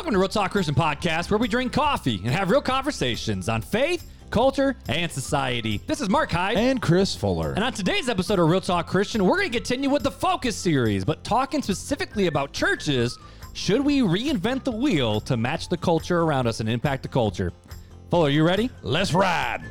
Welcome to Real Talk Christian Podcast, where we drink coffee and have real conversations on faith, culture, and society. This is Mark Hyde. and Chris Fuller. And on today's episode of Real Talk Christian, we're going to continue with the Focus series, but talking specifically about churches. Should we reinvent the wheel to match the culture around us and impact the culture? Fuller, you ready? Let's ride.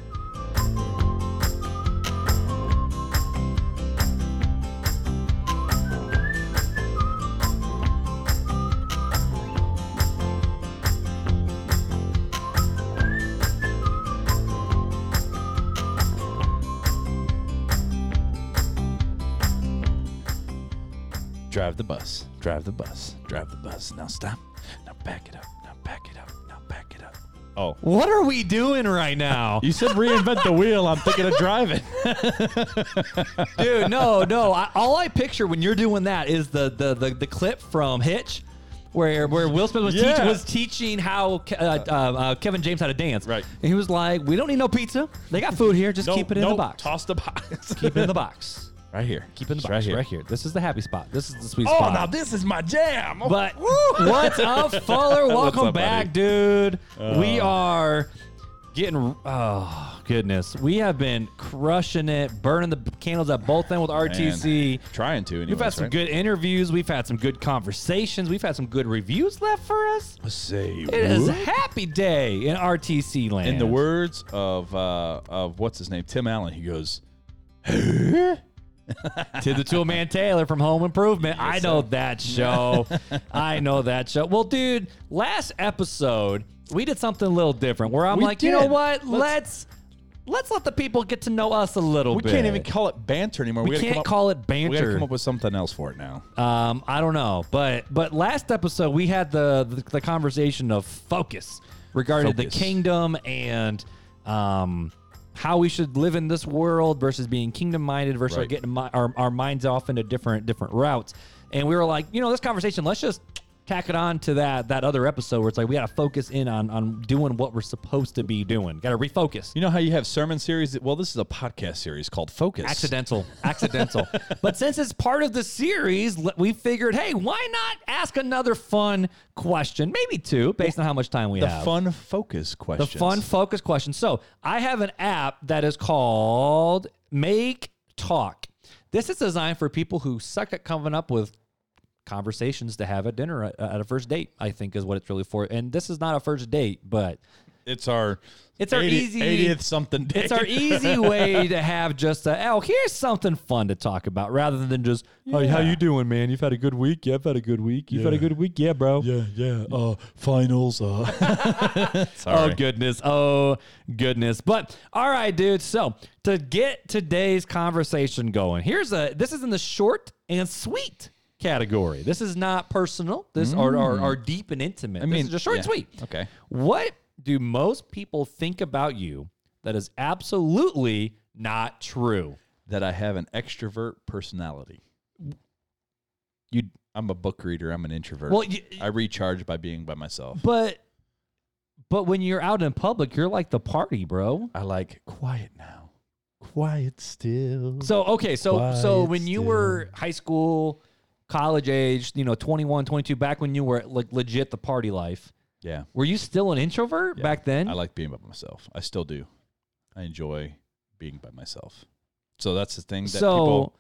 Drive the bus. Drive the bus. Drive the bus. Now stop. Now back it up. Now back it up. Now back it up. Oh. What are we doing right now? You said reinvent the wheel. I'm thinking of driving. Dude, no, no. I, all I picture when you're doing that is the the the, the clip from Hitch. Where, where Will Smith was, Yeah. teach, was teaching how Ke- uh, uh, uh, Kevin James how to dance. Right. And he was like, We don't need no pizza. They got food here. Just No, keep it in no, the box. Toss the box. Keep it in the box. right here. Keep it in the box. Right here. This is the happy spot. This is the sweet spot. Oh, now this is my jam. Oh, But woo. what's up, Fuller? Welcome up, back, buddy? dude. we are getting. Oh goodness, we have been crushing it, burning the candles at both ends with RTC. Man, trying to. Anyways, We've had some right? good interviews. We've had some good conversations. We've had some good reviews left for us. Say It is a happy day in RTC land. In the words of uh, of what's his name, Tim Allen, he goes, to the Tool Man Taylor from Home Improvement. I know that show. I know that show. Well, dude, last episode we did something a little different where I'm We like, you know what? Let's, Let's- let's let the people get to know us a little we bit. can't even call it banter anymore. We gotta can't come up, call it banter. We got to come up with something else for it now. Um, I don't know, but but last episode we had the the, the conversation of focus regarding the kingdom and um how we should live in this world versus being kingdom minded versus Right. getting our our minds off into different different routes. And we were like, you know, this conversation, let's just tack it on to that that other episode where it's like we got to focus in on on doing what we're supposed to be doing. Got to refocus. You know how you have sermon series? Well, this is a podcast series called Focus. Accidental, accidental. but since it's part of the series, we figured, hey, why not ask another fun question, maybe two, based on how much time we The have. fun focus question. the fun focus question. So I have an app that is called Make Talk. This is designed for people who suck at coming up with conversations to have at dinner at, at a first date. I think is what it's really for. And this is not a first date, but It's our It's our easy- 80th something day. it's our easy way to have just a oh here's something fun to talk about rather than just oh how you doing man you've had a good week yeah I've had a good week you've had a good week yeah bro Yeah, yeah. Uh, finals. Uh. oh goodness oh goodness but all right dude so to get today's conversation going here's a this is in the short and sweet category this is not personal this are, are, or mm. deep and intimate I mean, is just short and yeah. sweet Okay. what do most people think about you that is absolutely not true That I have an extrovert personality. you I'm a book reader. I'm an introvert. Well, I recharge by being by myself. but but when you're out in public, you're like the party, bro. I like quiet now. Quiet still. So okay, so so Quiet when you were high school, college age, you know, 21, 22, back when you were like legit the party life, yeah. were you still an introvert Yeah. back then? I like being by myself. I still do. I enjoy being by myself. So that's the thing that So- people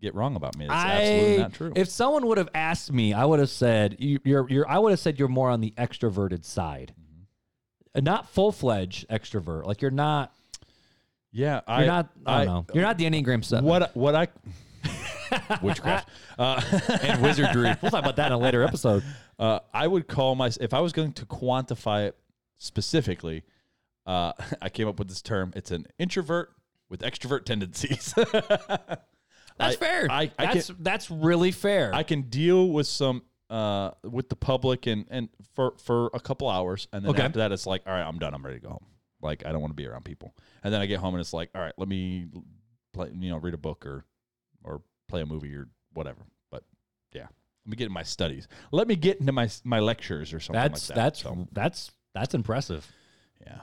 get wrong about me. It's absolutely not true. if someone would have asked me, I would have said you, you're you're I would have said you're more on the extroverted side. Mm-hmm. Not full fledged extrovert. Like you're not yeah, you're I not I don't know. You're not the Enneagram seven. What what I witchcraft. Uh, and wizardry. we'll talk about that in a later episode. Uh, I would call my if I was going to quantify it specifically, uh, I came up with this term. It's an introvert with extrovert tendencies. That's I- fair. I- I that's that's really fair. I can deal with some uh, with the public and and for for a couple hours, and then Okay. after that, it's like, all right, I'm done. I'm ready to go home. Like I don't want to be around people. And then I get home and it's like, all right, let me play, you know, read a book or play a movie or whatever. But yeah, let me get in my studies. Let me get into my my lectures or something that's like that. that's So, that's that's impressive. yeah.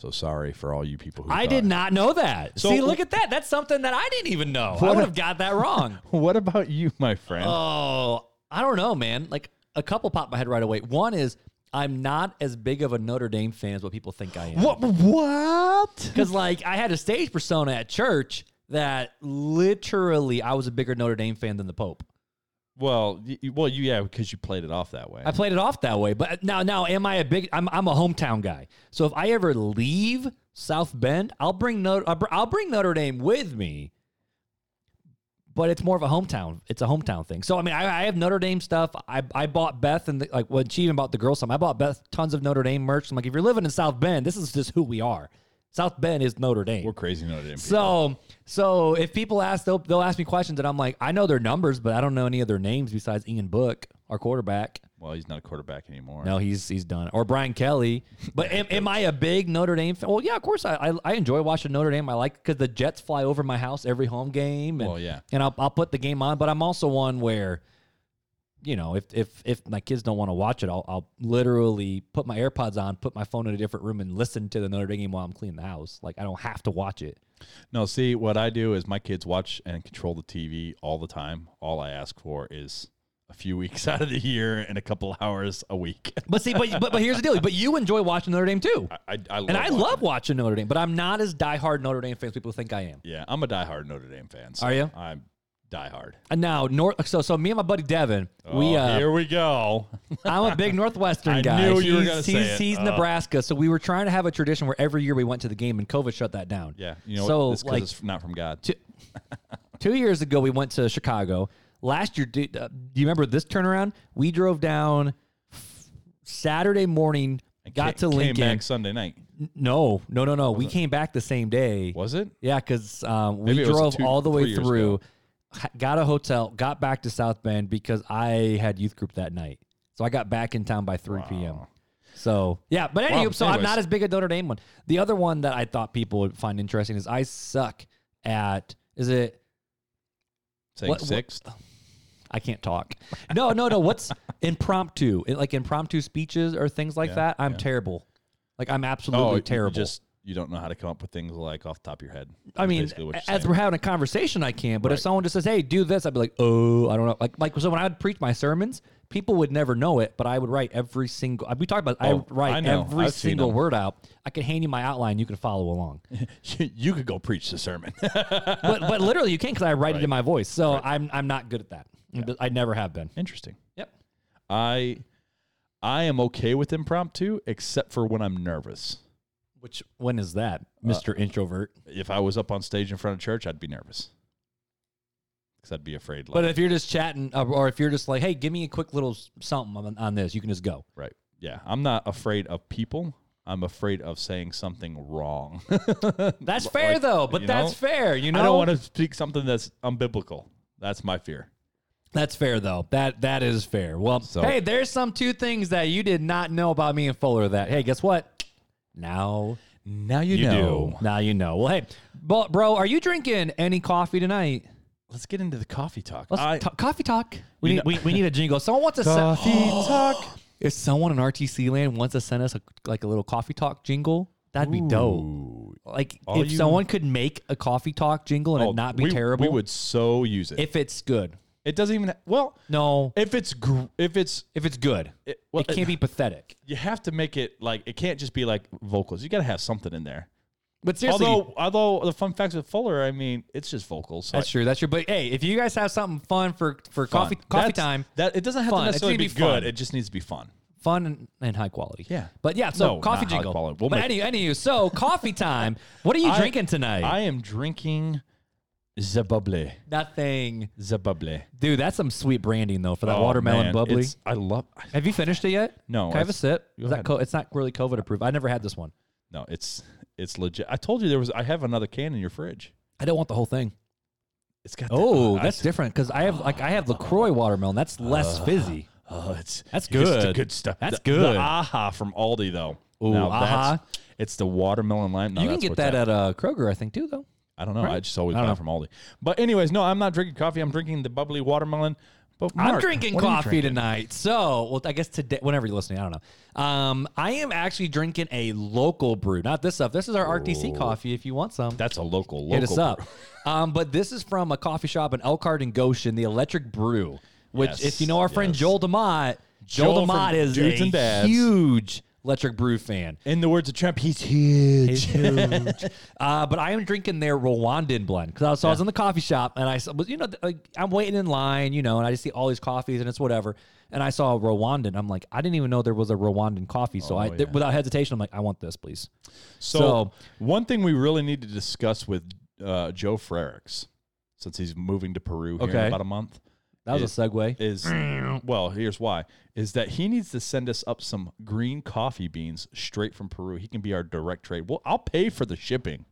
So sorry for all you people who I thought- did not know that. So- See, look at that. That's something that I didn't even know. I would have got that wrong. What about you, my friend? oh, I don't know, man. Like a couple popped my head right away. One is I'm not as big of a Notre Dame fan as what people think I am. What? What? Because like I had a stage persona at church that literally I was a bigger Notre Dame fan than the Pope. Well, y- y- well, you yeah, because you played it off that way. I played it off that way. But now, now, am I a big? I'm, I'm a hometown guy. So if I ever leave South Bend, I'll bring Notre, I'll I'll bring Notre Dame with me. But it's more of a hometown. It's a hometown thing. So I mean, I, I have Notre Dame stuff. I, I bought Beth and the, like when she even bought the girls some. I bought Beth tons of Notre Dame merch. I'm like, if you're living in South Bend, this is just who we are. South Bend is Notre Dame. We're crazy Notre Dame. people. So, so if people ask, they'll, they'll ask me questions, and I'm like, I know their numbers, but I don't know any of their names besides Ian Book, our quarterback. well, he's not a quarterback anymore. No, he's he's done. Or Brian Kelly. But am, am I a big Notre Dame fan? Well, yeah, of course. I I, I enjoy watching Notre Dame. I like because the Jets fly over my house every home game. And, Well, yeah. and I'll I'll put the game on. But I'm also one where, you know, if if if my kids don't want to watch it, I'll I'll literally put my AirPods on, put my phone in a different room, and listen to the Notre Dame game while I'm cleaning the house. Like I don't have to watch it. No, see, what I do is my kids watch and control the TV all the time. All I ask for is a few weeks out of the year and a couple hours a week. But see, but but, but here's the deal. But you enjoy watching Notre Dame too. I, I, I And I watching love it. watching Notre Dame, but I'm not as diehard Notre Dame fan as people think I am. Yeah, I'm a diehard Notre Dame fan. So Are you? I'm diehard. And now North. So so me and my buddy Devin, we Oh, uh, here we go. I'm a big Northwestern I guy. knew you were he's, say he's, it. he's Uh. Nebraska, so we were trying to have a tradition where every year we went to the game, and COVID shut that down. Yeah, you know, So, what? it's like- it's not from God. Two, two years ago, we went to Chicago. Last year, do, uh, do you remember this turnaround? We drove down Saturday morning, got to Ca- came Lincoln. back Sunday night. No, no, no, no. We came back the same day. Was it? Yeah, because um, we it was drove two- all the way through, ago. Got a hotel, got back to South Bend because I had youth group that night. So I got back in town by 3 p.m. So yeah, but anyway, so I'm not as big a Notre Dame one. The other one that I thought people would find interesting is I suck at is it Saying What- what- I can't talk. No, no, no. What's impromptu? It- like impromptu speeches or things like Yeah, that. I'm yeah. terrible. Like I'm Oh, absolutely you terrible. Just you don't know how to come up with things like off the top of your head. I mean, basically what you're as saying. we're having a conversation, I can't. But if someone just says, "Hey, do this," I'd be like, "Oh, I don't know." Like, like so when I would preach my sermons, people would never know it, but I would write every single. I'd we talked about. Oh, I write I every I've single word out. I could hand you my outline. You could follow along. you could go preach the sermon. but but literally, you can't because I write it in my voice. So I'm I'm not good at that. I never have been. Interesting. Yep. I I am okay with impromptu except for when I'm nervous. Which when is that, Uh, Mister Introvert? If I was up on stage in front of church, I'd be nervous. Cuz I'd be afraid like, But if you're just chatting, uh, or if you're just like, "Hey, give me a quick little something on, on this," you can just go. right. Yeah, I'm not afraid of people. I'm afraid of saying something wrong. That's fair Like, though. But that's know? fair. You know, I don't want to speak something that's unbiblical. That's my fear. That's fair though. That that is fair. Well, So- hey, there's some two things that you did not know about me and Fuller. That hey, guess what? Now Now you, you know. do. Now you know. Well, hey, bro, bro, are you drinking any coffee tonight? Let's get into the coffee talk. Let's I- ta- coffee talk. We need we, we need a jingle. Someone wants to coffee send, talk. If someone in RTC land wants to send us a, like a little coffee talk jingle, that'd be dope. Like All if you- someone could make a coffee talk jingle and Oh, it not be we, terrible, We would so use it. if it's good. It doesn't even. Well, No, if it's gr- if it's if it's good, it, well, it can't be pathetic. You have to make it like it can't just be like vocals. You got to have something in there. But seriously, although, although the fun facts with Fuller, I mean, it's just vocals. So That's true. That's true. But hey, if you guys have something fun for for fun. coffee coffee That's- time, That it doesn't have Fun. to necessarily be, be good. It just needs to be fun. fun and, and high quality. Yeah. But yeah, so No, coffee jingle. We'll but make- any any so coffee time. What are you I- drinking tonight? I am drinking Zabubble. Nothing, Zabubble. dude. That's some sweet branding though for that Oh, watermelon man, bubbly. it's- I love. Have you finished it yet? No, Can I have a it's- sip? go Is that ahead. co- it's not really COVID approved. I never had this one. No, it's it's legit. I told you there was. I have another can in your fridge. I don't want the whole thing. It's got. Oh, I- that's different because I have like I have LaCroix watermelon. That's less fizzy. Oh, it's That's it's the good. good stuff. That's The- good. The aha from Aldi though. Ooh, Aha. that's- It's the watermelon lime. No, you can that's get that at. at uh, Kroger, I think, too, though. I don't know. I just always I buy don't from Aldi. But anyways, no, I'm not drinking coffee. I'm drinking the bubbly watermelon. But I'm drinking what are you coffee drinking? tonight. So, well, I guess today, whenever you're listening, I don't know. Um, I am actually drinking a local brew, not this stuff. This is our RTC coffee. If you want some, That's a local. local hit us up. um, but this is from a coffee shop in Elkhart and Goshen, the Electric Brew. Which, Yes, if you know our friend yes. Joel Demott, Joel, Joel DeMott is Dudes a huge Electric Brew fan. In the words of Trump, he's huge. huge. uh, but I am drinking their Rwandan blend because I was, so I was in the coffee shop and I saw, was, you know, like, I'm waiting in line, you know, and I just see all these coffees and it's whatever. And I saw a Rwandan. I'm like, I didn't even know there was a Rwandan coffee. So Oh, I, yeah. without hesitation, I'm like, I want this, please. So, So- one thing we really need to discuss with uh, Joe Frericks, since he's moving to Peru here in about a month, That was a segue. is well, here's why: is that he needs to send us up some green coffee beans straight from Peru. He can be our direct trade. Well, I'll pay for the shipping.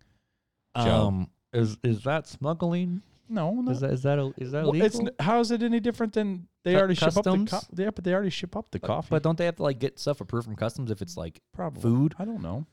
Joe. Um, is is that smuggling? No, no. Is that is that is that Well, legal? it's how is it any different than they Cu- already ship up the customs? co- yeah, but they already ship up the coffee. but don't they have to like get stuff approved from customs if it's like Probably food? I don't know.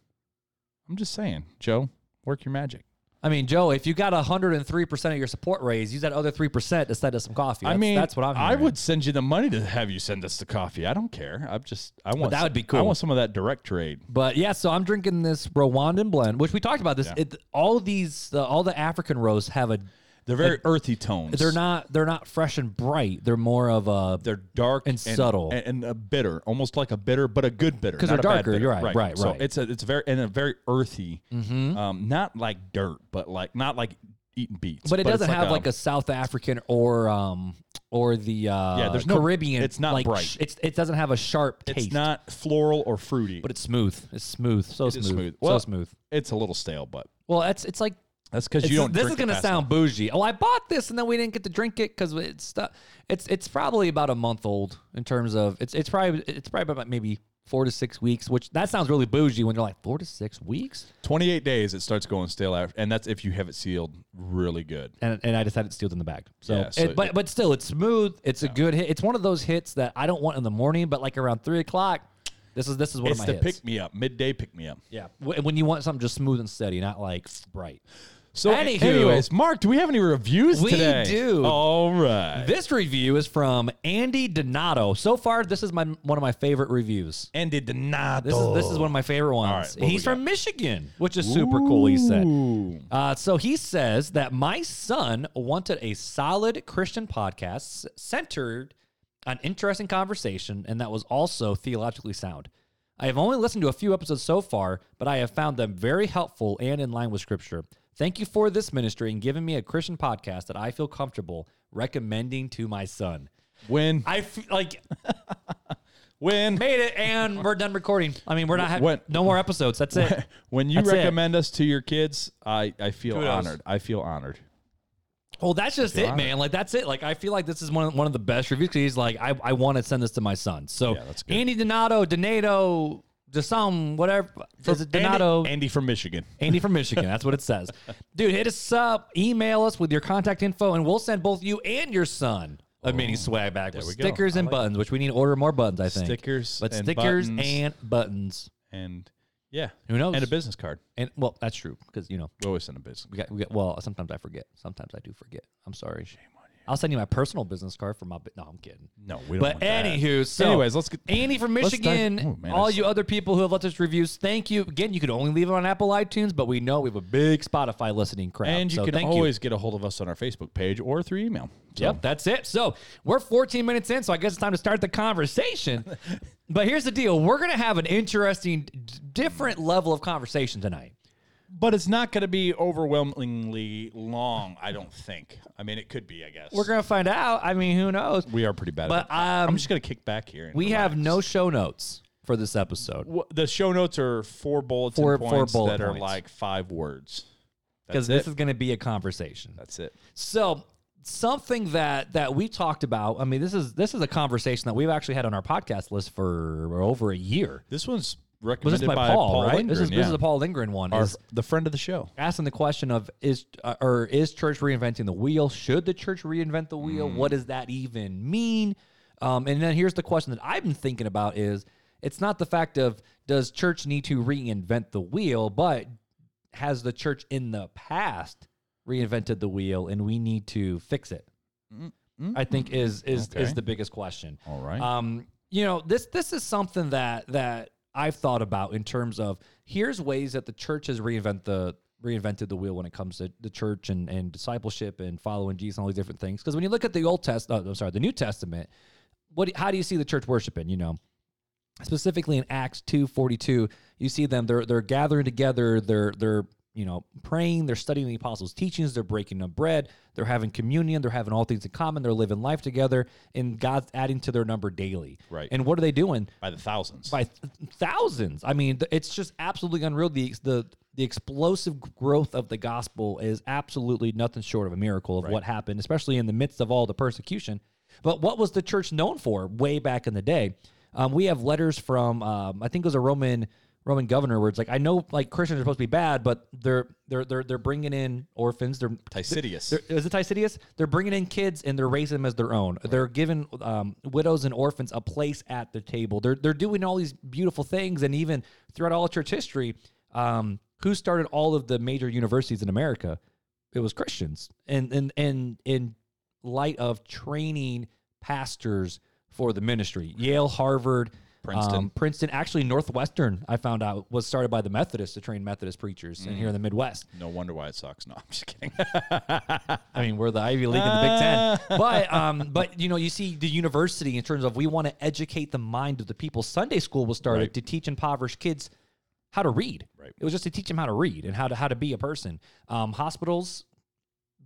I'm just saying, Joe, work your magic. I mean, Joe, if you got 103% of your support raise, use that other 3% to send us some coffee. I mean, that's what I'm I would send you the money to have you send us the coffee. I don't care. I'm just I want that some- would be cool. I want some of that direct trade. But yeah, so I'm drinking this Rwandan blend, which we talked about this. Yeah. It, all these, uh, all the African roasts have a. They're very earthy tones. They're not. They're not fresh and bright. They're more of a. They're dark And subtle. and, and a bitter, almost like a bitter, but a good bitter 'Cause not they're a darker, you're right, right, Right. So right. it's a it's very and a very earthy, Mhm. um, not like dirt, but like not like eating beets. But it doesn't have like a South African or um or the uh, Yeah, there's no- Caribbean. it's not like, bright. sh- It's it doesn't have a sharp taste. It's not floral or fruity, but it's smooth. It's smooth. So It smooth. smooth. so Well, smooth. it's a little stale. But Well, it's it's like that's because you don't. this is gonna sound enough. bougie. Oh, I bought this and then we didn't get to drink it because it's it's it's probably about a month old in terms of it's it's probably it's probably about maybe four to six weeks. Which that sounds really bougie when you're like four to six weeks. 28 days, it starts going stale, after, and that's if you have it sealed really good. And, and I just had it sealed in the bag. So, Yeah, so it- but it- but still, it's smooth. It's a good hit. It's one of those hits that I don't want in the morning, but like around three o'clock, this is this is one It's of my the hits. pick me up, midday pick me up. yeah, when you want something just smooth and steady, not like bright. So, Anywho. anyways, Mark, do we have any reviews We today? do. All right. This review is from Andy Donato. So far, this is my one of my favorite reviews. Andy Donato. This is this is one of my favorite ones. right, what He's we from Michigan, which is super cool. He said. Uh, so he says that my son wanted a solid Christian podcast centered on interesting conversation and that was also theologically sound. I have only listened to a few episodes so far, but I have found them very helpful and in line with Scripture. Thank you for this ministry and giving me a Christian podcast that I feel comfortable recommending to my son. When I feel like when made it and we're done recording. I mean, we're not having When- no more episodes. That's it. when you That's it. recommend us to your kids, I I feel Kudos. honored. I feel honored. Well, that's just it, man. Like that's it. Like I feel like this is one of, one of the best reviews because he's like, I, I want to send this to my son. So Yeah. Andy Donato, Donato, Desum, whatever. Is it Donato? Andy, Andy from Michigan. Andy from Michigan. That's what it says. Dude, hit us up, email us with your contact info, and we'll send both you and your son a mini oh, swag bag with we stickers and like buttons, which we need to order more buttons, I think. Stickers But and stickers buttons. and buttons. And yeah, Who knows? and a business card. And well, that's true because you know We always send a business. we got we got. Well, sometimes I forget. Sometimes I do forget. I'm sorry. Shame on. I'll send you my personal business card for my. bu- No, I'm kidding. No, we don't. But want that. anywho, so anyways, let's get. Andy from Let's dive- Michigan, oh, man, all that's- you other people who have left us reviews, thank you. Again, you could only leave it on Apple iTunes, but we know we have a big Spotify listening crowd. And you so can thank always get a hold of us on our Facebook page or through email. So, Yep, that's it. So we're 14 minutes in, so I guess it's time to start the conversation. but here's the deal: we're gonna have an interesting, d- different level of conversation tonight. But it's not going to be overwhelmingly long, I don't think. I mean, it could be, I guess. We're gonna find out. I mean, who knows? we are pretty bad But, at it. um, I'm just going to kick back here. and We have relax. no show notes for this episode Wha- The show notes are four bullets Four- and four points bullet that are points. like five words. because That's this it. is gonna be a conversation. That's it. So something that that we talked about. I mean, this is this is a conversation that we've actually had on our podcast list for over a year. This one's Was recommended this by, by Paul, right? Lindgren, this is yeah. this is a Paul Lindgren one. Our- is the friend of the show. asking the question of is uh, or is church reinventing the wheel? Should the church reinvent the wheel? Mm. What does that even mean? Um, and then here's the question that I've been thinking about: is it's not the fact of does church need to reinvent the wheel, but has the church in the past reinvented the wheel, and we need to fix it? I think is is is the biggest question. All right. Um, you know, this this is something that that I've thought about in terms of here's ways that the church has reinvent the reinvented the wheel when it comes to the church and, and discipleship and following Jesus and all these different things. Because when you look at the Old Testament, oh, uh, I'm sorry, the New Testament, what? How do you see the church worshiping? You know, specifically in Acts two forty two, you see them. They're they're gathering together. They're they're you know praying. They're studying the apostles' teachings. They're breaking of bread. They're having communion. They're having all things in common. They're living life together, and God's adding to their number daily. Right. And what are they doing? by the thousands. by th- thousands. I mean, it's just absolutely unreal. The the the explosive growth of the gospel is absolutely nothing short of a miracle of what happened, especially in the midst of all the persecution. But what was the church known for way back in the day? Um, we have letters from um, I think it was a Roman Roman governor where it's like I know like Christians are supposed to be bad, but they're they're they're they're bringing in orphans. They're Tysidius. they're, is it Tysidius? They're bringing in kids and they're raising them as their own. They're giving um, widows and orphans a place at the table. They're they're doing all these beautiful things, and even throughout all of church history, um, who started all of the major universities in America? It was Christians, and and and in light of training pastors for the ministry, Yale, Harvard. Princeton. um, Princeton, actually Northwestern, I found out was started by the Methodists to train Methodist preachers in here in the Midwest. no wonder why it sucks. No, I'm just kidding. I mean, we're the Ivy League and the Big Ten. But um, but you know, you see the university in terms of we want to educate the mind of the people. Sunday school was started Right. to teach impoverished kids how to read. Right. It was just to teach them how to read and how to how to be a person. Um, hospitals,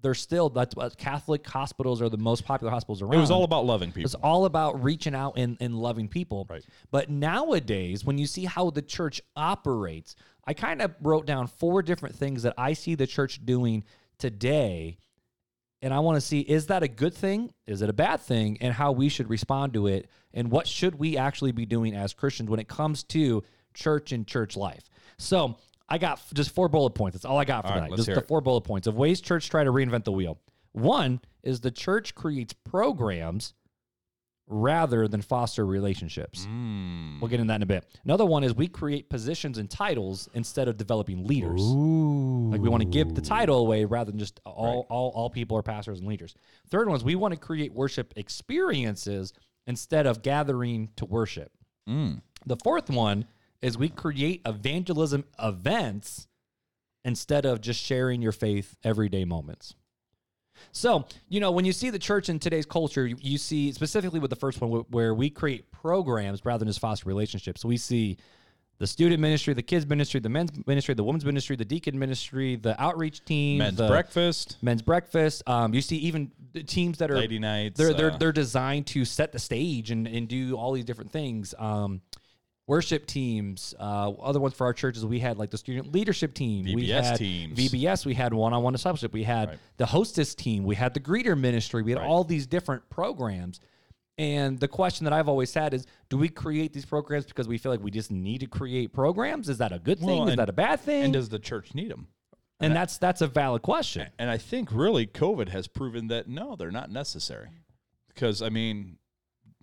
they're still that's what Catholic hospitals are the most popular hospitals around. it was all about loving people. It's all about reaching out and, and loving people. Right. But nowadays, when you see how the church operates, I kind of wrote down four different things that I see the church doing today. And I want to see is that a good thing? Is it a bad thing? And how we should respond to it. And what should we actually be doing as Christians when it comes to church and church life? So I got just four bullet points. That's all I got for All right, tonight. let's Just the it. four bullet points of ways church try to reinvent the wheel. One is the church creates programs rather than foster relationships. Mm. We'll get into that in a bit. Another one is we create positions and titles instead of developing leaders. Ooh. Like we want to give the title away rather than just all, all all people are pastors and leaders. Third one is we want to create worship experiences instead of gathering to worship. Mm. The fourth one is we create evangelism events instead of just sharing your faith everyday moments. So, you know, when you see the church in today's culture, you, you see specifically with the first one where we create programs rather than just foster relationships. We see the student ministry, the kids ministry, the men's ministry, the women's ministry, the deacon ministry, the outreach team, Men's breakfast, men's breakfast. Um, you see even the teams that are lady nights. they're they're uh, they're designed to set the stage and, and do all these different things. Um, worship teams. Uh, other ones for our churches, we had like the student leadership team. we VBS had teams. VBS. We had one-on-one discipleship. We had Right. the hostess team. We had the greeter ministry. We had Right. all these different programs. And the question that I've always had is, do we create these programs because we feel like we just need to create programs? Is that a good thing? Well, is that a bad thing? and And, does the church need them? And that's that's a valid question. And I think really COVID has proven that no, they're not necessary. Because I mean,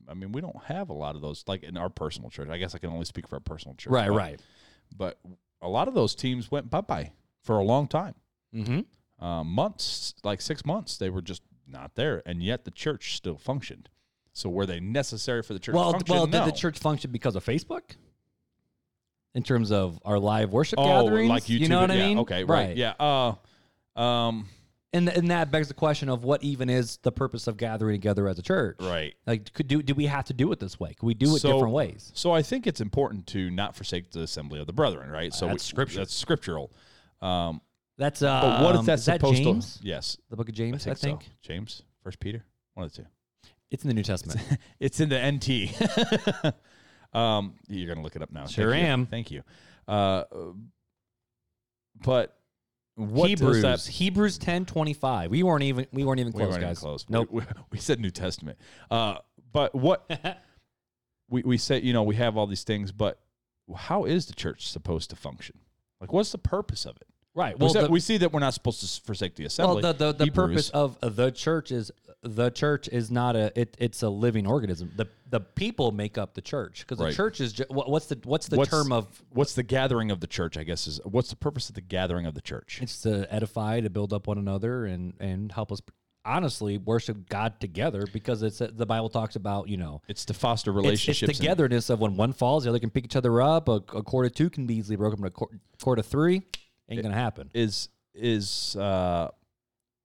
I mean, we don't have a lot of those like in our personal church. I guess I can only speak for our personal church. Right, but, right. But a lot of those teams went bye bye for a long time. Mm-hmm. Um, months, like six months, they were just not there, and yet the church still functioned. So were they necessary for the church? Well, to function? well, no. did the church function because of Facebook? In terms of our live worship oh, gatherings, like YouTube? you know what I mean? Okay, right. Yeah. Uh, um, and and that begs the question of what even is the purpose of gathering together as a church? right. Like, could do do we have to do it this way? Could we do it So- different ways? So I think it's important to not forsake the assembly of the brethren, right? So That's scripture. That's scriptural. Um, That's uh. but what if that's is that supposed James? to? Yes, The book of I James, think, I think, so. James, First Peter, one of the two. it's in the New Testament. It's in the NT. um, you're gonna look it up now. Sure Thank you. am. Thank you. Uh, but what Hebrews that? Hebrews ten twenty five. We weren't even we weren't even close, We weren't even close. Nope. We, we, we said New Testament. Uh, but what we we say, you know, we have all these things, but how is the church supposed to function? Like, what's the purpose of it? Right. Well, Well, we, the, we see that we're not supposed to forsake the assembly. Well, the the, the purpose of uh, the church is the church is not a it, it's a living organism. The the people make up the church because the church is ju- what's the what's the What's- term of what's the gathering of the church? I guess is what's the purpose of the gathering of the church? it's to edify to build up one another and and help us honestly worship God together because it's uh, the Bible talks about you know It's to foster it's, it's relationships. and- togetherness of when one falls the other can pick each other up. A, a cord of two can be easily broken, but a cord, cord of three ain't gonna happen. is is uh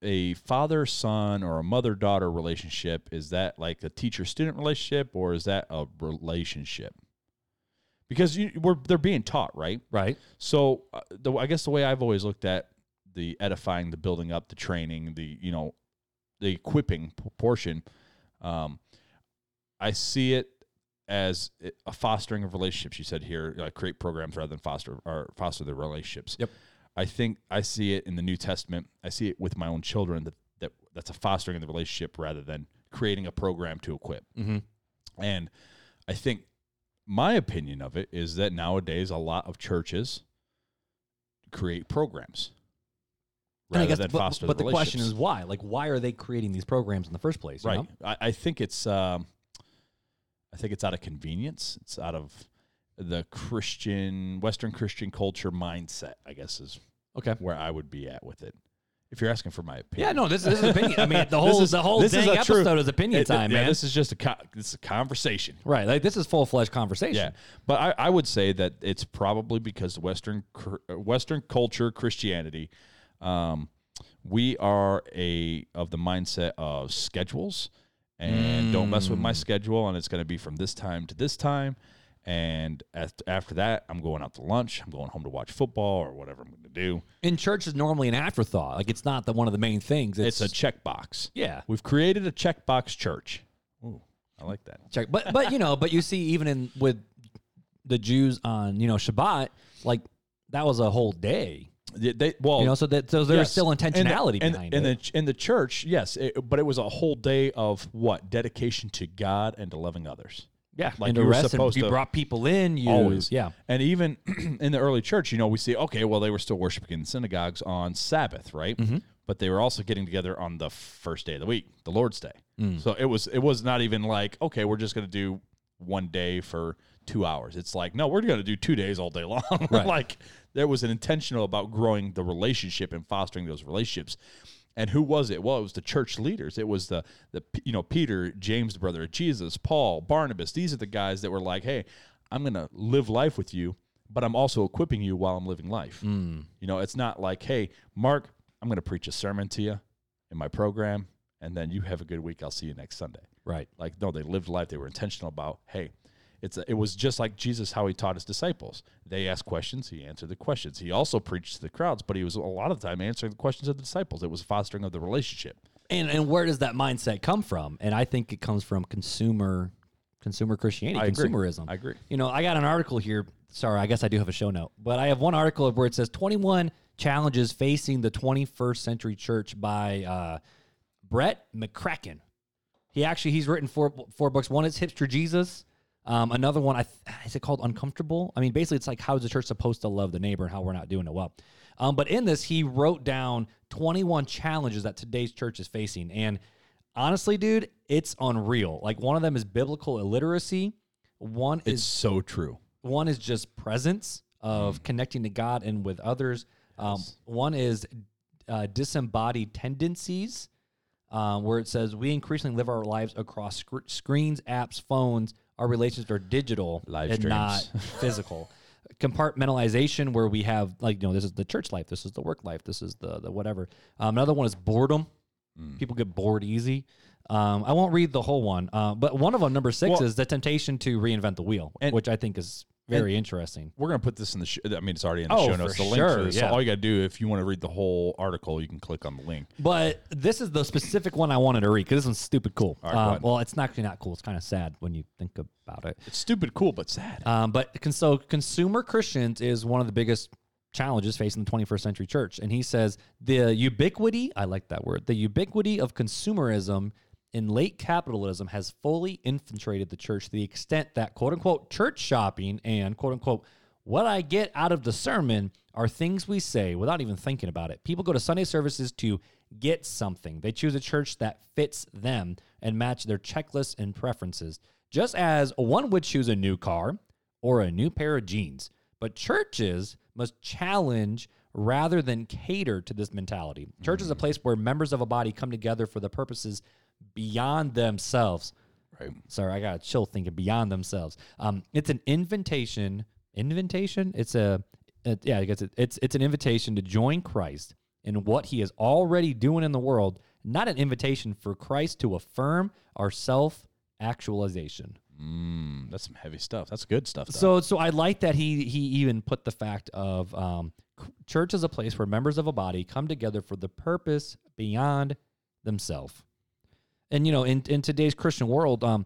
a father son or a mother daughter relationship is that like a teacher student relationship or is that a relationship? Because you, we're they're being taught, right? Right. So uh, the, I guess the way I've always looked at the edifying, the building up, the training, the you know, the equipping portion, um, I see it as a fostering of relationships. You said here, uh, create programs rather than foster or foster the relationships. Yep. I think I see it in the New Testament. I see it with my own children that, that that's a fostering of the relationship rather than creating a program to equip. Mm-hmm. And I think my opinion of it is that nowadays a lot of churches create programs And I rather guess, than but, foster but the, the question is why? Like, why are they creating these programs in the first place? you right. know? I, I think it's um, I think it's out of convenience. It's out of the Christian Western Christian culture mindset. I guess is Okay. where I would be at with it. If you're asking for my opinion, Yeah, no, this, this is opinion. I mean, the whole is- the whole this is dang a true- episode is opinion It- time, yeah, man. This is just a co- this is a conversation. right, like this is full fledged conversation. Yeah, but I, I would say that it's probably because Western Western culture Christianity, um, we are a of the mindset of schedules and don't mess with my Mm. schedule, and it's going to be from this time to this time, and as, after that, I'm going out to lunch, I'm going home to watch football or whatever I'm going to do. In church is normally an afterthought. Like it's not the one of the main things. It's, It's, a checkbox. yeah. We've created a checkbox church. Ooh, I like that. Check. But but you know, but you see even in with the Jews on, you know, Shabbat, like that was a whole day. They, they- well, You know, so that so there's Yes. still And the- intentionality and, behind and it. the in the church, yes, it, but it was a whole day of what dedication to God and to loving others. Yeah, like you were supposed you to- brought people in. You Always. yeah. And even in the early church, you know, we see okay, well, they were still worshiping in synagogues on Sabbath, right? Mm-hmm. But they were also getting together on the first day of the week, the Lord's Day. Mm. So it was it was not even like okay, we're just going to do one day for two hours. It's like no, we're going to do two days all day long. Right. like there was an intentional about growing the relationship and fostering those relationships. And who was it? Well, it was the church leaders. It was the the you know Peter, James, the brother of Jesus, Paul, Barnabas. These are the guys that were like, "Hey, I'm going to live life with you, but I'm also equipping you while I'm living life." Mm. You know, it's not like, "Hey, Mark, I'm going to preach a sermon to you in my program, and then you have a good week. I'll see you next Sunday." Right. Like, no, they lived life. They were intentional about, "Hey, it's a, it was just like Jesus how he taught his disciples. They asked questions, he answered the questions. He also preached to the crowds, but he was a lot of the time answering the questions of the disciples. It was fostering of the relationship. And and where does that mindset come from? And I think it comes from consumer consumer Christianity, I agree. consumerism. I agree. You know, I got an article here. Sorry, I guess I do have a show note, but I have one article where it says 21 challenges facing the 21st century church by uh, Brett McCracken. He actually he's written four four books. One is Hipster Jesus. Um, another one, I th- is it called Uncomfortable? I mean, basically, it's like how is the church supposed to love the neighbor and how we're not doing it well. Um, but in this, he wrote down 21 challenges that today's church is facing, and honestly, dude, it's unreal. Like one of them is biblical illiteracy. One It's is so true. one is just presence of connecting to God and with others. Um, Yes. one is uh, disembodied tendencies, um, where it says we increasingly live our lives across sc- screens, apps, phones. Our relationships are digital Live and not physical. Compartmentalization, where we have like you know this is the church life, this is the work life, this is the the whatever. Um, another one is boredom. Mm. People get bored easy. Um, I won't read the whole one, uh, but one of them, number six, Well- is the temptation to reinvent the wheel, And- which I think is very interesting. We're gonna put this in the. Sh- I mean, it's already in the Oh, show notes. The link sure, this. yeah. So all you gotta do if you want to read the whole article, you can click on the link. But this is the specific one I wanted to read because this one's stupid cool. Right, Uh, well, it's actually not cool. It's kind of sad when you think about it. It's stupid cool, but sad. Um, but con- so consumer Christians is one of the biggest challenges facing the 21st century church. And he says the ubiquity, I like that word, the ubiquity of consumerism in late capitalism has fully infiltrated the church to the extent that quote unquote church shopping and quote unquote what I get out of the sermon are things we say without even thinking about it. People go to Sunday services to get something. They choose a church that fits them and match their checklists and preferences. Just as one would choose a new car or a new pair of jeans. But churches must challenge rather than cater to this mentality. Church is a mm. place where members of a body come together for the purposes beyond themselves. Right. Sorry, I got a chill thinking beyond themselves. Um, it's an invitation. Invitation? It's a, a- yeah, I guess it, it's it's an invitation to join Christ in what he is already doing in the world, not an invitation for Christ to affirm our self actualization. Mm, that's some heavy stuff. That's good stuff. Though. So, so I like that he he even put the fact of um, church is a place where members of a body come together for the purpose beyond themselves. And you know, in in today's Christian world, um,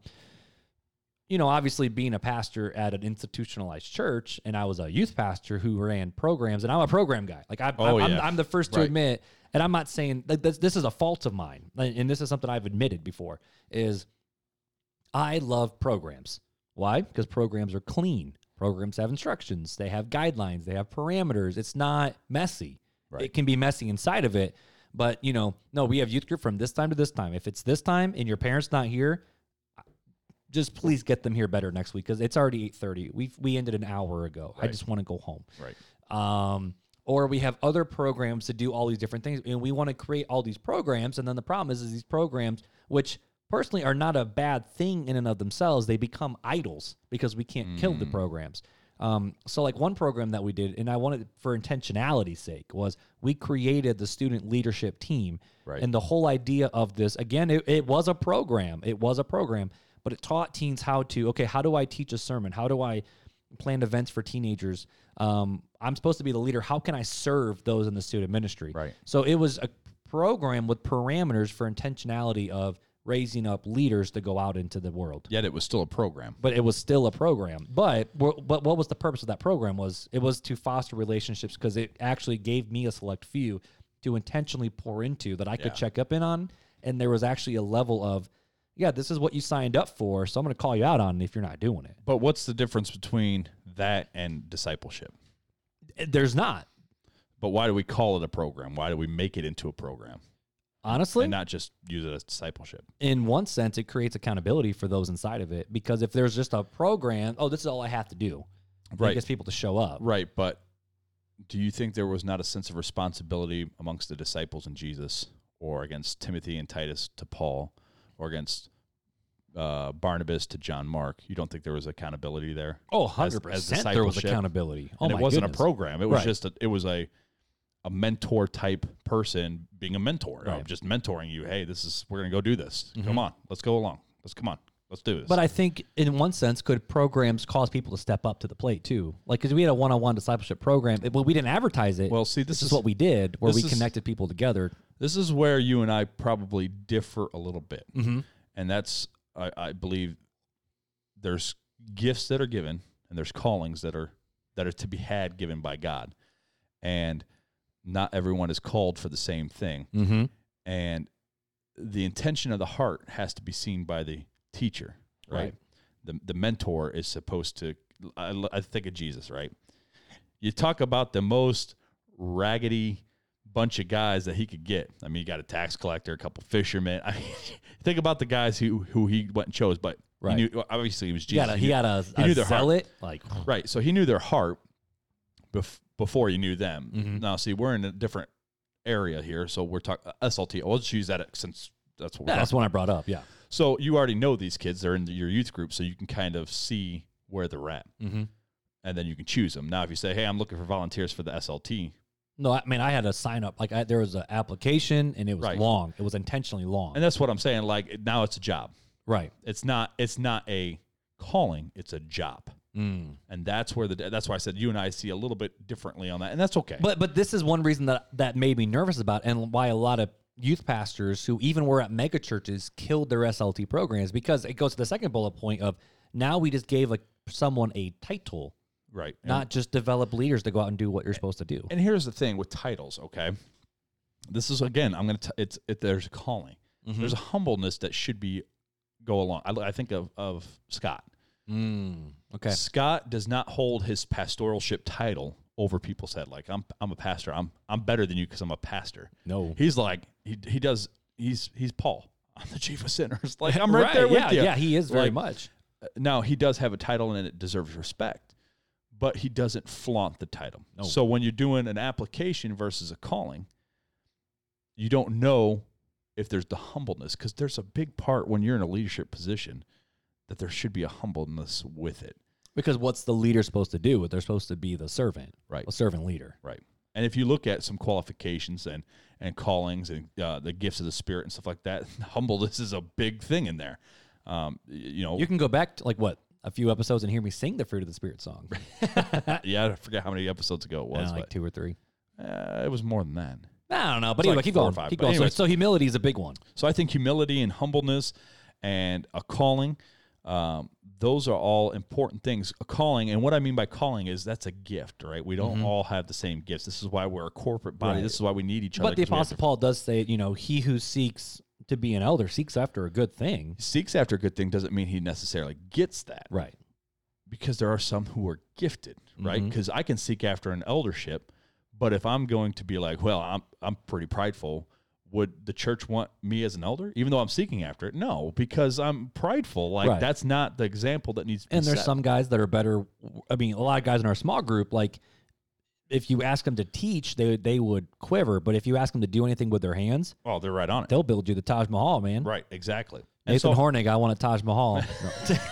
you know, obviously being a pastor at an institutionalized church, and I was a youth pastor who ran programs, and I'm a program guy. Like I, Oh, I'm, yeah. I'm the first to Right. admit, and I'm not saying that this, this is a fault of mine, and this is something I've admitted before. Is I love programs. Why? Because programs are clean. Programs have instructions. They have guidelines. They have parameters. It's not messy. Right. It can be messy inside of it, but you know, no, we have youth group from this time to this time. If it's this time and your parents not here, just please get them here better next week because it's already eight thirty. We we ended an hour ago. I just want to go home. right. Um, or we have other programs to do all these different things, and we want to create all these programs. And then the problem is, is these programs, which personally are not a bad thing in and of themselves, they become idols because we can't kill the programs. Um, so like one program that we did, and I wanted for intentionality's sake, was we created the student leadership team. Right. And the whole idea of this, again, it, it was a program. It was a program, but it taught teens how to, okay, how do I teach a sermon? How do I plan events for teenagers? Um, I'm supposed to be the leader. How can I serve those in the student ministry? Right. So it was a program with parameters for intentionality of raising up leaders to go out into the world Yet it was still a program. but it was still a program. But but what was the purpose of that program? Was it was to foster relationships because it actually gave me a select few to intentionally pour into that I could Yeah. check up in on, and there was actually a level of, yeah, this is what you signed up for, so I'm going to call you out on it if you're not doing it. But what's the difference between that and discipleship? There's not But why do we call it a program? Why do we make it into a program honestly. and not just use it as discipleship? in one sense, it creates accountability for those inside of it because if there's just a program, oh, this is all I have to do. It Right. gets people to show up. Right, but do you think there was not a sense of responsibility amongst the disciples and Jesus, or against Timothy and Titus to Paul, or against uh, Barnabas to John Mark? You don't think there was accountability there? Oh, As- 100 as percent. There was accountability. Oh and it wasn't goodness. a program. It was Right. just a, it was a a mentor type person being a mentor, Right. just mentoring you. Hey, this is we're gonna go do this. Mhm. Come on, let's go along. Let's come on, let's do this. But I think in one sense, could programs cause people to step up to the plate too? Like, because we had a one-on-one discipleship program. It- well, we didn't advertise it. well, see, this, this, is, what we did, where we is- connected people together. This is where you and I probably differ a little bit. Mm-hmm. and that's I, I believe there's gifts that are given and there's callings that are that are to be had given by God and not everyone is called for the same thing Mm-hmm. and the intention of the heart has to be seen by the teacher right, Right. the the mentor is supposed to I, I think of Jesus right you talk about the most raggedy bunch of guys that he could get. I mean, you got a tax collector, a couple fishermen. I mean, think about the guys who who he went and chose, but Right. he knew obviously he was He Jesus. got a, he got a, he a knew their heart. Like, right, so he knew their heart bef- before you knew them. Mhm. Now, see, we're in a different area here, so we're talking SLT. I'll just use that since that's what yeah, that's one I brought up. Yeah. So you already know these kids; they're in your youth group, so you can kind of see where they're at, Mm-hmm. and then you can choose them. Now, if you say, "Hey, I'm looking for volunteers for the SLT," No, I mean I had to sign up. Like, I, there was an application, and it was Right. long. It was intentionally long. and that's what I'm saying. Like now, it's a job. right. It's not. It's not a calling. It's a job, Mm. and that's where the. That's why I said you and I see a little bit differently on that, and that's okay. But but this is one reason that that made me nervous about, and why a lot of youth pastors who even were at mega churches killed their SLT programs because it goes to the second bullet point of now we just gave like someone a title, right. And- not just develop leaders to go out and do what you're supposed to do. And here's the thing with titles, okay? This is again, I'm gonna. T- it's it, there's a calling. Mm-hmm. There's a humbleness that should be go along. I, I think of of Scott. Mm, okay. Scott does not hold his pastoralship title over people's head. Like I'm I'm a pastor. I'm I'm better than you because I'm a pastor. No. He's like he he does. He's he's Paul. I'm the chief of sinners. Like I'm right, there with yeah, you. Yeah, he is very Like, much. Uh, now he does have a title and it deserves respect, but he doesn't flaunt the title. No. So when you're doing an application versus a calling, you don't know if there's the humbleness because there's a big part when you're in a leadership position that there should be a humbleness with it. Because what's the leader supposed to do? What They're supposed to be the servant, Right. a servant leader. Right. And if you look at some qualifications and and callings and uh, the gifts of the Spirit and stuff like that, humbleness is a big thing in there. Um, you know, You can go back to like what a few episodes and hear me sing the fruit of the spirit song. yeah, I forget how many episodes ago it Yeah, was, like two or three. uh, it was more than that. I don't know, but anyway, like keep going. five, Keep going. So, so humility is a big one. So I think humility and humbleness and a calling, um, those are all important things. A calling, and what I mean by calling is that's a gift, right? We don't all have the same gifts. This is why we're a corporate body. Mm-hmm. Right. This is why we need each other. But the Apostle Paul does say, you know, he who seeks to be an elder seeks after a good thing. seeks after a good thing doesn't mean he necessarily gets that Right. because there are some who are gifted, right? Because I can seek after an eldership, but if I'm going to be like, well, I'm I'm pretty prideful, would the church want me as an elder, even though I'm seeking after it? No, because I'm prideful. Like Right. that's not the example that needs to be And there's set. some guys that are better. I mean, a lot of guys in our small group, like if you ask them to teach, they they would quiver. But if you ask them to do anything with their hands, Oh, they're right on it. they'll build you the Taj Mahal, man. Right, exactly. And Nathan so, Hornig, I want a Taj Mahal.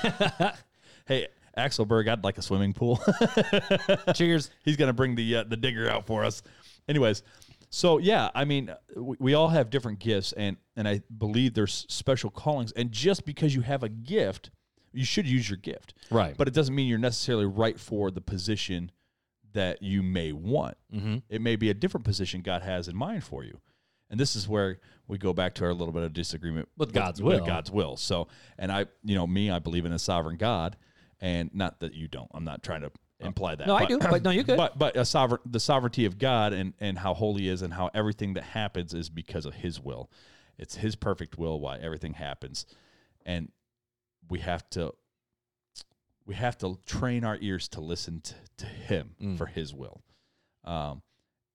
hey, Axelberg, I'd like a swimming pool. Cheers. He's gonna bring the uh, the digger out for us. Anyways, so yeah, I mean, we, we all have different gifts, and and I believe there's special callings. And just because you have a gift, you should use your gift. Right. But it doesn't mean you're necessarily right for the position that you may want. Mm-hmm. It may be a different position God has in mind for you. And this is where we go back to our little bit of disagreement With God's will. God's will. So, and I, you know, me, I believe in a sovereign God, and not that you don't. I'm not trying to imply that. No, I do, but no, you could. But but a sovereign, the sovereignty of God, and and how holy is, and how everything that happens is because of His will. It's His perfect will why everything happens, and we have to. We have to train our ears to listen to, to Him Mm. for His will, um,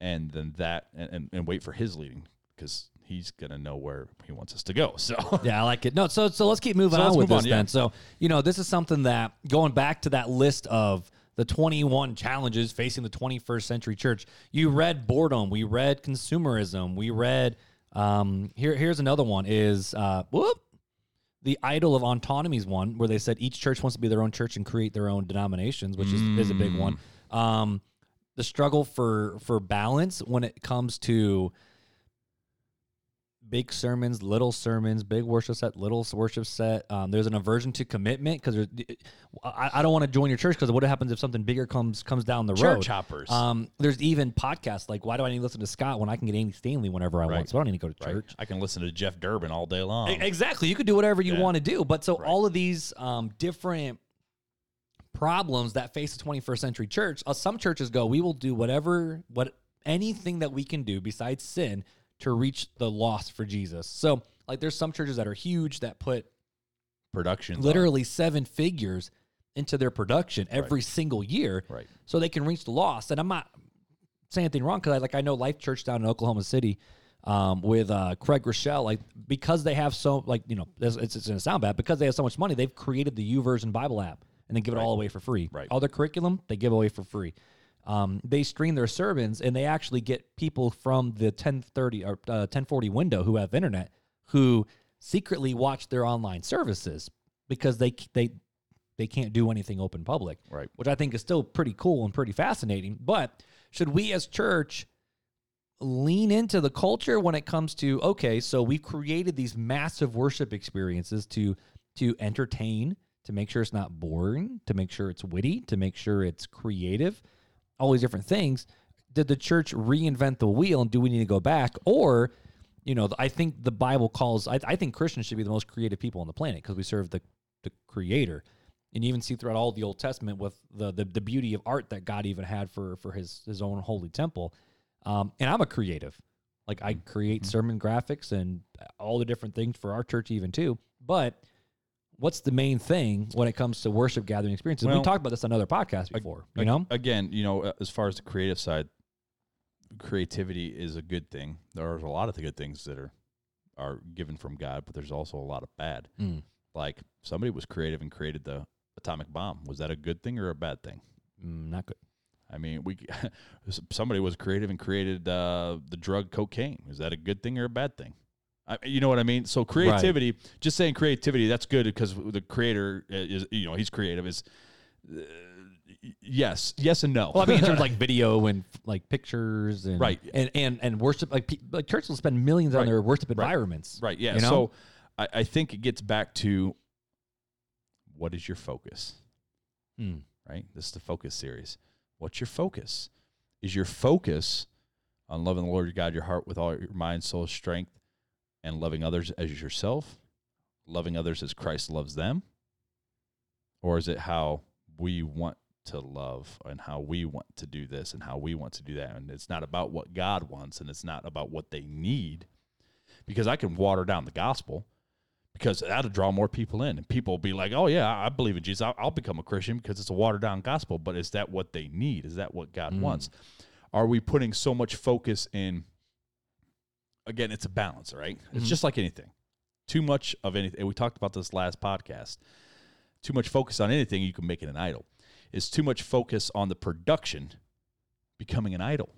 and then that, and, and, and wait for His leading because He's gonna know where He wants us to go. So Yeah, I like it. No, so so let's keep moving So on let's with this on, yeah. then. So you know, this is something that going back to that list of the 21 challenges facing the 21st century church. You read boredom. We read consumerism. We read um, here. Here's another one. Is uh, whoop the idol of autonomy is one where they said each church wants to be their own church and create their own denominations, which is, is a big one. Um, the struggle for for balance when it comes to big sermons, little sermons, big worship set, little worship set. Um, there's an aversion to commitment because I, I don't want to join your church because what happens if something bigger comes comes down the road? church hoppers. Um, there's even podcasts like why do I need to listen to Scott when I can get Andy Stanley whenever I want? So I don't need to go to right? church. I can listen to Jeff Durbin all day long. Exactly. You could do whatever you Yeah. want to do. But so Right. all of these um, different problems that face the 21st century church, uh, some churches go, we will do whatever, what anything that we can do besides sin to reach the lost for Jesus. So like there's some churches that are huge that put Productions, on. literally seven figures into their production every single year right? so they can reach the lost. And I'm not saying anything wrong because I like I know Life Church down in Oklahoma City um, with uh, Craig Groeschel, like because they have so like you know it's, it's, it's gonna sound bad because they have so much money, they've created the YouVersion Bible app and they give it all away for free. Right. All their curriculum they give away for free. Um, they stream their sermons and they actually get people from the 1030 or uh, 1040 window who have internet who secretly watch their online services because they they they can't do anything open public Right. which I think is still pretty cool and pretty fascinating. But should we as church lean into the culture when it comes to okay, so we've created these massive worship experiences to to entertain, to make sure it's not boring, to make sure it's witty, to make sure it's creative, all these different things. Did the church reinvent the wheel and do we need to go back or you know, I think the Bible calls. I, I think Christians should be the most creative people on the planet because we serve the the Creator, and you even see throughout all the Old Testament with the, the the beauty of art that God even had for for His His own holy temple. Um, and I'm a creative, like I create sermon graphics and all the different things for our church even too. But what's the main thing when it comes to worship gathering experiences? we talked about this on other podcasts before. You know, again, you know, uh, as far as the creative side, creativity is a good thing. There's a lot of the good things that are are given from God, but there's also a lot of bad. Mm. Like somebody was creative and created the atomic bomb. Was that a good thing or a bad thing? Mm, not good. I mean, we somebody was creative and created uh, the drug cocaine. Is that a good thing or a bad thing? I, you know what I mean? So creativity, just saying creativity, that's good because the creator is, you know, he's creative. Is uh, yes, yes, and no. Well, I mean, in terms of like video and like pictures and Right. and and, and worship, like like churches will spend millions on their worship Right. environments. right, yeah. you know? So I, I think it gets back to what is your focus, Hmm. right? This is the focus series. What's your focus? Is your focus on loving the Lord your God, your heart with all your mind, soul, strength, and loving others as yourself, loving others as Christ loves them? Or is it how we want to love and how we want to do this and how we want to do that? And it's not about what God wants and it's not about what they need because I can water down the gospel because that'll draw more people in and people will be like, oh, yeah, I believe in Jesus. I'll, I'll become a Christian because it's a watered down gospel. But is that what they need? Is that what God Mm. wants? Are we putting so much focus in? Again, it's a balance, right? It's Mhm. just like anything. Too much of anything. We talked about this last podcast. Too much focus on anything, you can make it an idol. Is too much focus on the production becoming an idol,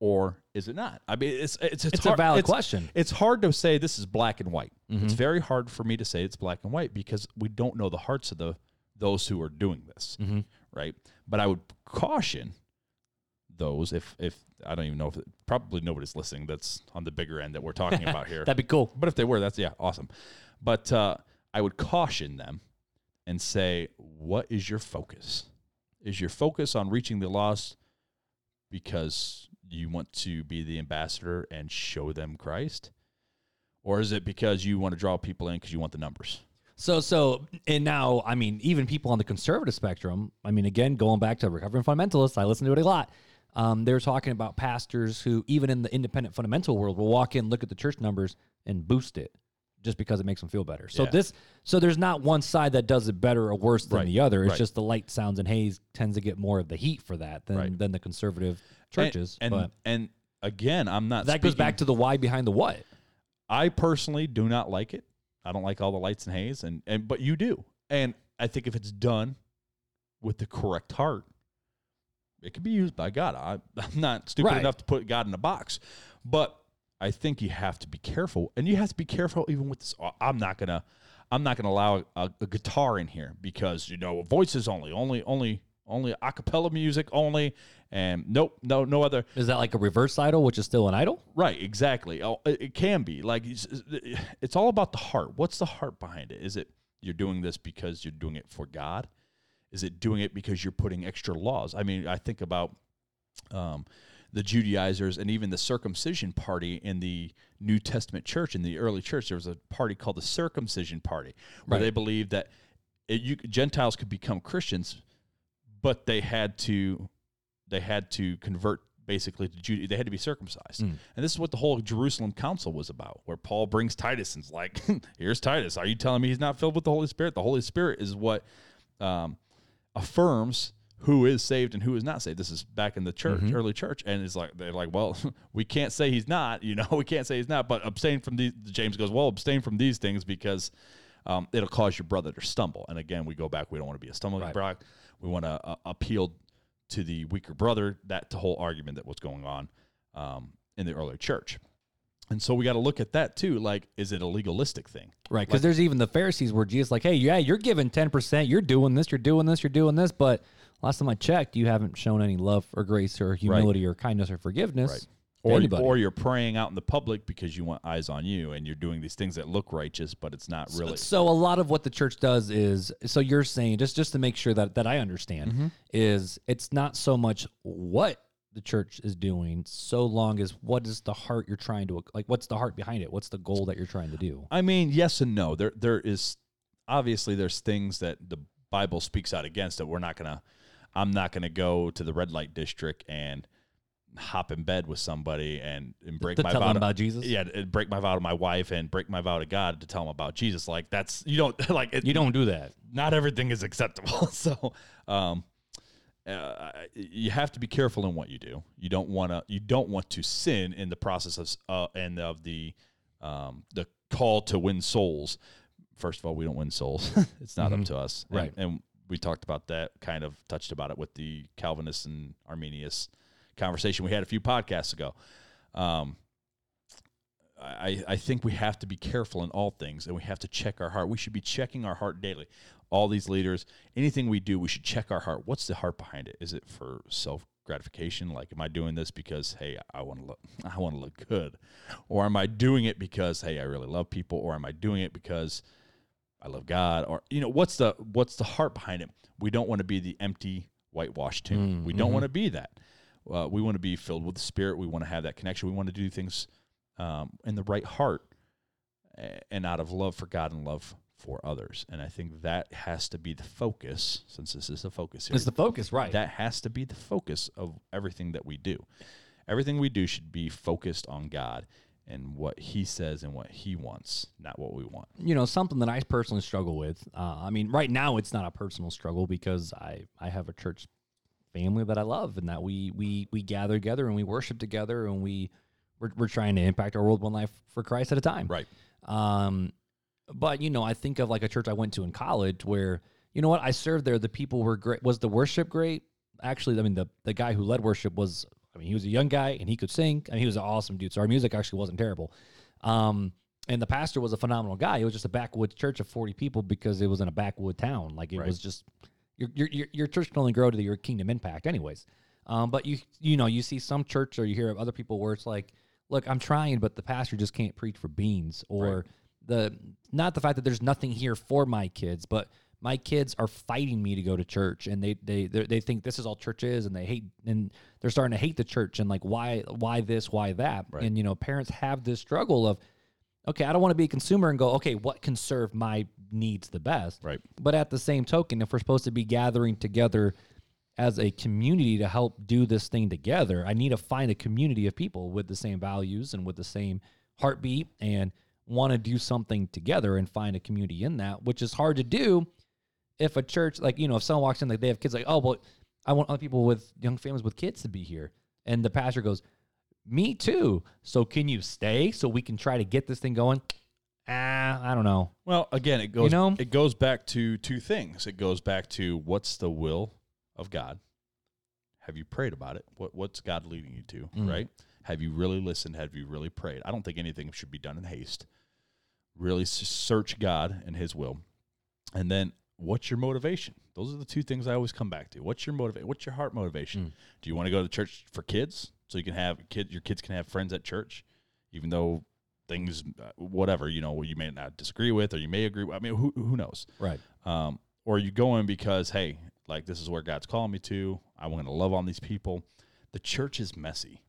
or is it not? I mean, it's it's it's, It's hard, a valid it's, question. It's hard to say this is black and white. It's Mhm. very hard for me to say it's black and white because we don't know the hearts of the those who are doing this, Mhm. right? But I would caution those if if I don't even know if probably nobody's listening that's on the bigger end that we're talking about here. That'd be cool. But if they were, that's yeah, awesome. But uh, I would caution them and say, what is your focus? Is your focus on reaching the lost because you want to be the ambassador and show them Christ? Or is it because you want to draw people in because you want the numbers? So so and now I mean even people on the conservative spectrum. I mean again going back to recovering fundamentalists, I listen to it a lot. Um, they're talking about pastors who even in the independent fundamental world will walk in, look at the church numbers, and boost it just because it makes them feel better. So Yeah. this so there's not one side that does it better or worse than Right, the other. It's right. just the light sounds and haze tends to get more of the heat for that than Right. than the conservative churches. And but and, again, I'm not that goes back to the why behind the what. I personally do not like it. I don't like all the lights and haze, and, and but you do. And I think if it's done with the correct heart, it can be used by God. I, I'm not stupid Right. enough to put God in a box, but I think you have to be careful, and you have to be careful even with this. uh, I'm not gonna, I'm not gonna allow a, a guitar in here because you know voices only, only, only, only a cappella music only, and nope, no, no other. Is that like a reverse idol, which is still an idol? Right, exactly. Oh, It it can be like it's, it's all about the heart. What's the heart behind it? Is it you're doing this because you're doing it for God? Is it doing it because you're putting extra laws? I mean, I think about um, the Judaizers and even the circumcision party in the New Testament church. In the early church, there was a party called the circumcision party, where Right. they believed that it, you, Gentiles could become Christians, but they had to they had to convert basically to Judaism. They had to be circumcised. Mm. And this is what the whole Jerusalem Council was about, where Paul brings Titus and's like, "Here's Titus. Are you telling me he's not filled with the Holy Spirit? The Holy Spirit is what um, affirms who is saved and who is not saved. This is back in the church, Mhm. early church, and it's like they're like, well, we can't say he's not. You know, we can't say he's not, but abstain from these. James goes, well, abstain from these things because um, it'll cause your brother to stumble. And again, we go back. We don't want to be a stumbling Right. block. We want to uh, appeal to the weaker brother. That the whole argument that was going on um, in the early church. And so we got to look at that too. Like, is it a legalistic thing? Right, because there's even the Pharisees where Jesus like, hey, yeah, you're giving ten percent, you're doing this, you're doing this, you're doing this, but last time I checked, you haven't shown any love or grace or humility or kindness or forgiveness. Right. Or, anybody. or you're praying out in the public because you want eyes on you and you're doing these things that look righteous, but it's not really. So a lot of what the church does is so you're saying just just to make sure that that I understand Mm-hmm. is it's not so much what the church is doing so long as what is the heart you're trying to like what's the heart behind it what's the goal that you're trying to do I mean, yes and no. There, there is obviously there's things that the Bible speaks out against that we're not gonna. I'm not gonna go to the red light district and hop in bed with somebody and, and break to my tell vow about Jesus Yeah, break my vow to my wife and break my vow to God to tell them about Jesus. Like that's you don't like it, you don't do that not everything is acceptable. so, um, uh, you have to be careful in what you do. You don't want to. You don't want to sin in the process of uh, and of the um, the call to win souls. First of all, we don't win souls. it's not up Mhm. to us. And- Right. And, we talked about that. Kind of touched about it with the Calvinist and Arminian conversation we had a few podcasts ago. Um, I, I think we have to be careful in all things and we have to check our heart. We should be checking our heart daily. All these leaders, anything we do, we should check our heart. What's the heart behind it? Is it for self gratification? Like, am I doing this because hey, I want to look, I want to look good, or am I doing it because hey, I really love people, or am I doing it because I love God, or you know, what's the what's the heart behind it? We don't want to be the empty whitewashed tomb. Mm, we don't mhm. want to be that. Uh, we want to be filled with the Spirit. We want to have that connection. We want to do things um, in the right heart and out of love for God and love for others. And I think that has to be the focus, since this is the focus here. It's the focus, right? That has to be the focus of everything that we do. Everything we do should be focused on God and what He says and what He wants, not what we want. you know something that I personally struggle with. Uh, I mean, right now it's not a personal struggle because I I have a church family that I love and that we we we gather together and we worship together and we we're, we're trying to impact our world one life for Christ at a time. Right. Um, but you know, I think of like a church I went to in college where you know what I served there. The people were great. Was the worship great? Actually, I mean the the guy who led worship was. I mean, he was a young guy and he could sing and he was an awesome dude. So our music actually wasn't terrible. Um, and the pastor was a phenomenal guy. It was just a backwoods church of forty people because it was in a backwood town. Like it Right. was just your your your, your church can only grow to your kingdom impact, anyways. Um, but you you know you see some church or you hear of other people where it's like, look, I'm trying, but the pastor just can't preach for beans, or Right. the not the fact that there's nothing here for my kids, but my kids are fighting me to go to church, and they they they they think this is all church is, and they hate and they're starting to hate the church, and like why why this why that, Right. and you know parents have this struggle of. Okay, I don't want to be a consumer and go, okay, what can serve my needs the best? Right. But at the same token, if we're supposed to be gathering together as a community to help do this thing together, I need to find a community of people with the same values and with the same heartbeat and want to do something together and find a community in that, which is hard to do if a church, like, you know, if someone walks in, like they have kids, like, oh, well, I want other people with young families with kids to be here. And the pastor goes, me too. So can you stay so we can try to get this thing going? Ah, I don't know. Well, again, it goes you know? it goes back to two things. It goes back to what's the will of God? Have you prayed about it? What what's God leading you to, Mm. right? Have you really listened? Have you really prayed? I don't think anything should be done in haste. Really search God and his will. And then what's your motivation? Those are the two things I always come back to. What's your motivation? What's your heart motivation? Mm. Do you want to go to church for kids so you can have kid your kids can have friends at church even though things uh, whatever, you know, you may not disagree with or you may agree with. I mean, who who knows? Right. um, or are you going because hey like this is where god's calling me to i want to love on these people the church is messy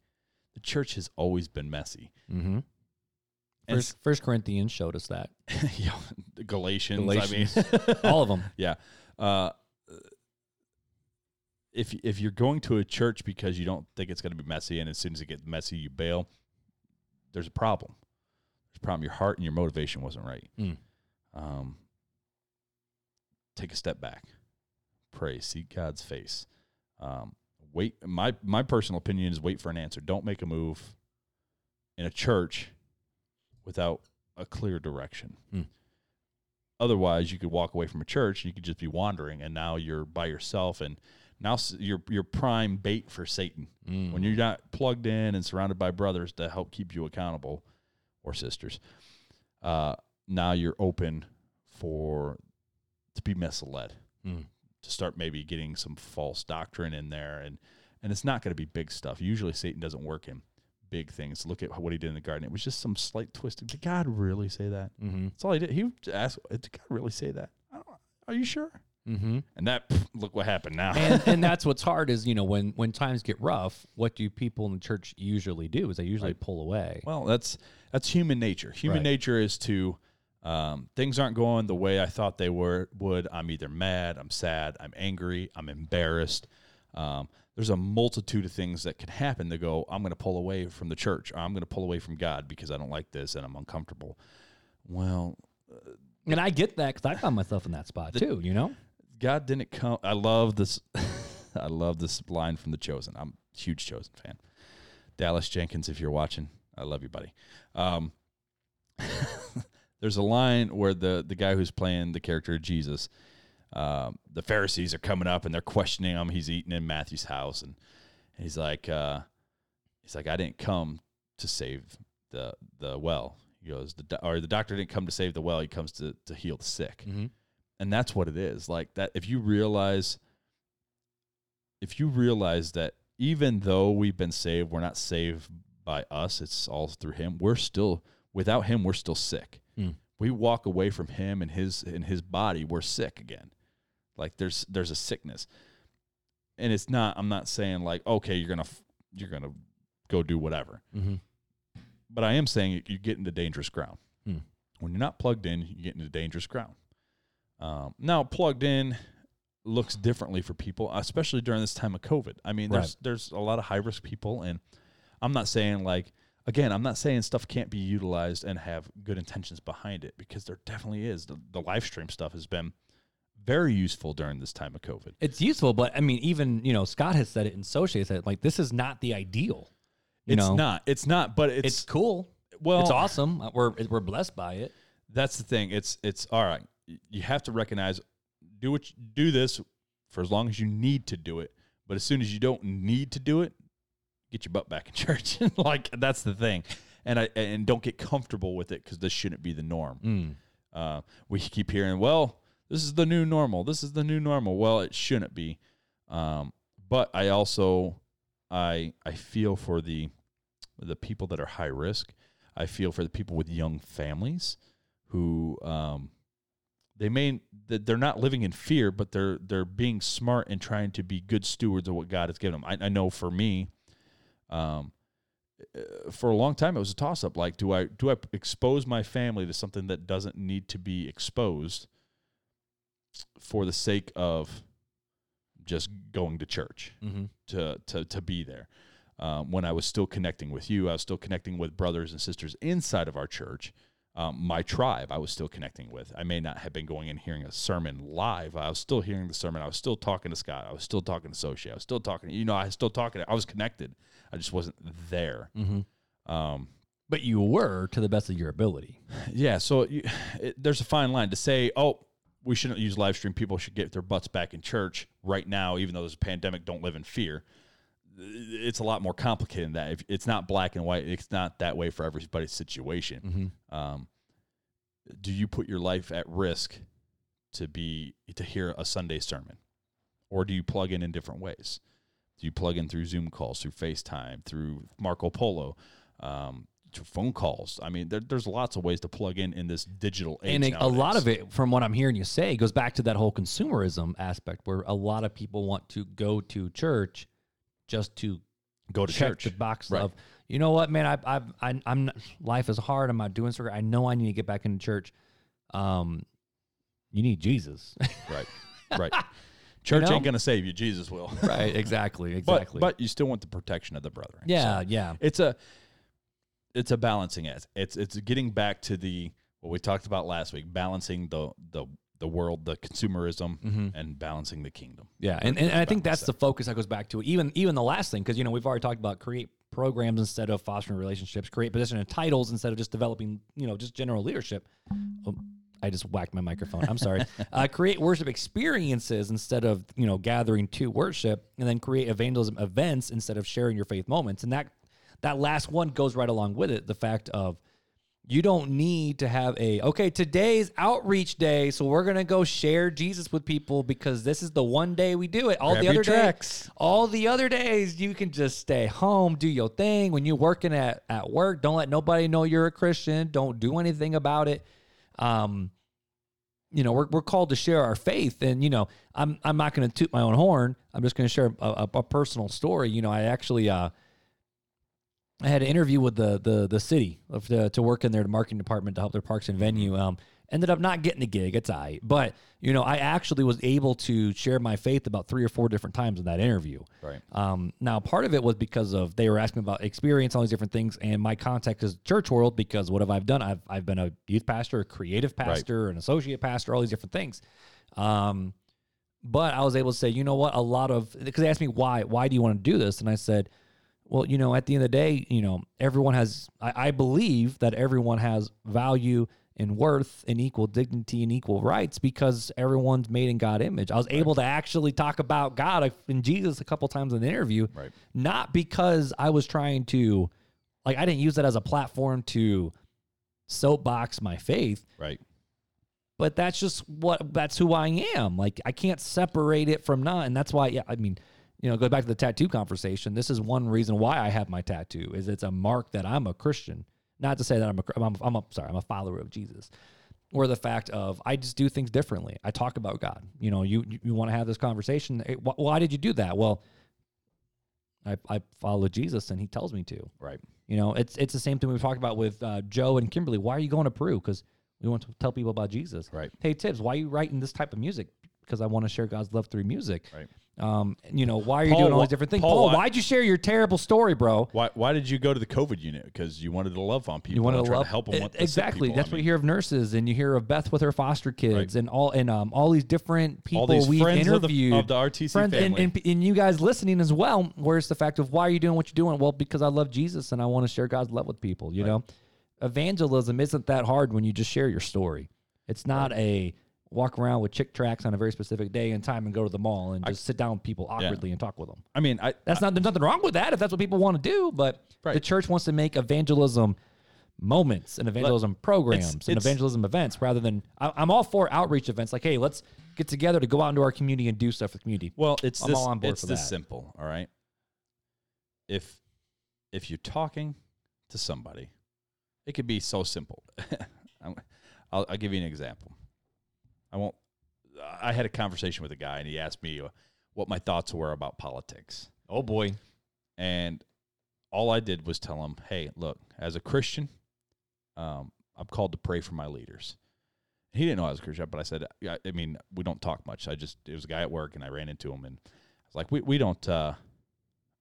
the church has always been messy Mm-hmm. First, First Corinthians showed us that. s- you know, the galatians, Galatians. i mean All of them. yeah uh, if if you're going to a church because you don't think it's going to be messy and as soon as it gets messy you bail there's a problem there's a problem your heart and your motivation wasn't right Mm. um, take a step back pray seek god's face um, wait my my personal opinion is wait for an answer don't make a move in a church without a clear direction Mm. otherwise you could walk away from a church and you could just be wandering and now you're by yourself and now you're you're prime bait for satan Mm. when you're not plugged in and surrounded by brothers to help keep you accountable or sisters uh, now you're open for to be misled Mm. To start maybe getting some false doctrine in there and and it's not going to be big stuff usually satan doesn't work in big things look at what he did in the garden it was just some slight twisting did god really say that Mm-hmm. that's all he did he asked did god really say that I don't, are you sure Mm-hmm. and that pff, look what happened now and and that's what's hard is you know when when times get rough, what do people in the church usually do? Is they usually Right. pull away. Well, that's that's human nature. Human Right. nature is to um, things aren't going the way I thought they were would. I'm either mad, I'm sad, I'm angry, I'm embarrassed. Um, there's a multitude of things that can happen to go. I'm going to pull away from the church. Or I'm going to pull away from God because I don't like this and I'm uncomfortable. Well, and I get that because I found myself in that spot too. You know. God didn't come. I love this. I love this line from The Chosen. I'm a huge Chosen fan. Dallas Jenkins, if you're watching, I love you, buddy. Um, there's a line where the the guy who's playing the character of Jesus, um, the Pharisees are coming up and they're questioning him. He's eating in Matthew's house, and he's like, uh, he's like, I didn't come to save the the well. He goes, the do- or the doctor didn't come to save the well. He comes to to heal the sick, Mm-hmm. and that's what it is. Like that. If you realize, if you realize that even though we've been saved, we're not saved by us. It's all through Him. We're still without Him. We're still sick. Mm. We walk away from Him and His in His body. We're sick again. Like there's there's a sickness, and it's not. I'm not saying like okay, you're gonna you're gonna go do whatever Mm-hmm. but I am saying you get into dangerous ground. Hmm. When you're not plugged in, you get into dangerous ground. Um, now, plugged in looks differently for people, especially during this time of COVID. I mean, there's Right. there's a lot of high risk people, and I'm not saying like again, I'm not saying stuff can't be utilized and have good intentions behind it because there definitely is. The, the live stream stuff has been very useful during this time of COVID. It's useful, but I mean, even you know, Scott has said it, and Soche has said it, like this is not the ideal. You it's know, not. It's not. But it's, It's, cool. well. it's awesome. Uh, We're we're blessed by it. that's the thing. It's it's all right. You have to recognize do what you, do this for as long as you need to do it. But as soon as you don't need to do it, get your butt back in church. like that's the thing. And I and don't get comfortable with it because this shouldn't be the norm. Mm. Uh, we keep hearing, well, this is the new normal. This is the new normal. Well, it shouldn't be. Um, but I also I I feel for the the people that are high risk. I feel for the people with young families who um, they may that they're not living in fear, but they're they're being smart and trying to be good stewards of what God has given them. I, I know for me, um, uh, for a long time it was a toss up. Like, do I do I expose my family to something that doesn't need to be exposed for the sake of just going to church? Mm-hmm. to to to be there. Um, when I was still connecting with you, I was still connecting with brothers and sisters inside of our church. Um, my tribe, I was still connecting with. I may not have been going and hearing a sermon live. I was still hearing the sermon. I was still talking to Scott. I was still talking to Sochi. I was still talking. You know, I was still talking. I was connected. I just wasn't there. Mm-hmm. Um, But you were to the best of your ability. yeah. So you, it, there's a fine line to say, oh, we shouldn't use live stream. People should get their butts back in church right now, even though there's a pandemic. Don't live in fear. It's a lot more complicated than that. If it's not black and white, it's not that way for everybody's situation. Mm-hmm. Um, do you put your life at risk to be to hear a Sunday sermon, or do you plug in in different ways? Do you plug in through Zoom calls, through FaceTime, through Marco Polo, um, through phone calls? I mean, there, there's lots of ways to plug in in this digital age. And a lot of it, from what I'm hearing you say, goes back to that whole consumerism aspect, where a lot of people want to go to church just to go to church. the box Right. of, you know what, man, I, I, I, I'm not, life is hard. I'm not doing so. great. I know I need to get back into church. Um, you need Jesus, right, right. Church know? ain't gonna save you. Jesus will. right? Exactly, But exactly. but you still want the protection of the brethren. yeah, So- yeah, it's a it's a balancing act. It's it's getting back to the what we talked about last week, balancing the the the world, the consumerism, hmm and balancing the kingdom. Yeah, and, and I think that's the focus that goes back to it. Even even the last thing, because you know we've already talked about create programs instead of fostering relationships, create position and titles instead of just developing you know just general leadership. Oh, I just whacked my microphone. I'm sorry. uh, create worship experiences instead of you know gathering to worship, and then create evangelism events instead of sharing your faith moments. And that that last one goes right along with it. The fact of you don't need to have a okay today's outreach day so we're gonna go share jesus with people because this is the one day we do it. All Grab the other days all the other days you can just stay home do your thing. When you're working at, at work don't let nobody know you're a christian. Don't do anything about it. Um you know we're, we're called to share our faith. And you know i'm i'm not going to toot my own horn. I'm just going to share a, a, a personal story. You know i actually uh I had an interview with the the the city of the, to work in their marketing department to help their parks and venue. Um, ended up not getting the gig. It's I, but you know, I actually was able to share my faith about three or four different times in that interview. Right. Um, now, part of it was because of they were asking about experience, all these different things, and my context is church world. Because what have I done? I've I've been a youth pastor, a creative pastor, an associate pastor, all these different things. Um, but I was able to say, you know what? A lot of because they asked me why why do you want to do this, and I said, well, you know, at the end of the day, you know, everyone has. I, I believe that everyone has value and worth and equal dignity and equal rights because everyone's made in God image. I was able to actually talk about God uh, and Jesus a couple times in the interview, Right. not because I was trying to like I didn't use that as a platform to soapbox my faith, Right. but that's just what that's who I am. Like I can't separate it from not, and that's why. Yeah, I mean, you know, go back to the tattoo conversation. This is one reason why I have my tattoo is it's a mark that I'm a Christian. Not to say that I'm a I'm, I'm a sorry I'm a follower of Jesus, or the fact of I just do things differently. I talk about God. You know, you you, you want to have this conversation. Hey, wh- why did you do that? Well, I I follow Jesus and He tells me to. Right. You know, it's it's the same thing we talked about with uh, Joe and Kimberly. Why are you going to Peru? Because we want to tell people about Jesus. Right. Hey Tibbs, why are you writing this type of music? Because I want to share God's love through music. Right. Um, you know, why are you Paul, doing all these different things? Paul, Paul, why- why'd you share your terrible story, bro? Why Why did you go to the COVID unit? Because you wanted to love on people. You want and to try love to help them. The exactly. That's I what mean, you hear of nurses, and you hear of Beth with her foster kids, Right. and all and um all these different people these we've friends of the, interviewed. of the RTC friends family. and, and you guys listening as well. Where's the fact of why are you doing what you're doing? Well, because I love Jesus and I want to share God's love with people. You know, evangelism isn't that hard when you just share your story. It's not a walk around with Chick tracts on a very specific day and time and go to the mall and just sit down with people awkwardly and talk with them. I mean, I That's not there's nothing wrong with that if that's what people want to do, but Right. the church wants to make evangelism moments and evangelism programs and it's- evangelism events rather than I, I'm all for outreach events. Like, hey, let's get together to go out into our community and do stuff for the community. Well, it's I'm this. all on board it's for this that. simple. All right. If if you're talking to somebody, it could be so simple. I'll, I'll give you an example. I won't. I had a conversation with a guy, and he asked me what my thoughts were about politics. Oh boy, And all I did was tell him, "Hey, look, as a Christian, um, I'm called to pray for my leaders." He didn't know I was a Christian, but I said, yeah, "I mean, we don't talk much. I just it was a guy at work, and I ran into him, and I was like, we we don't. Uh,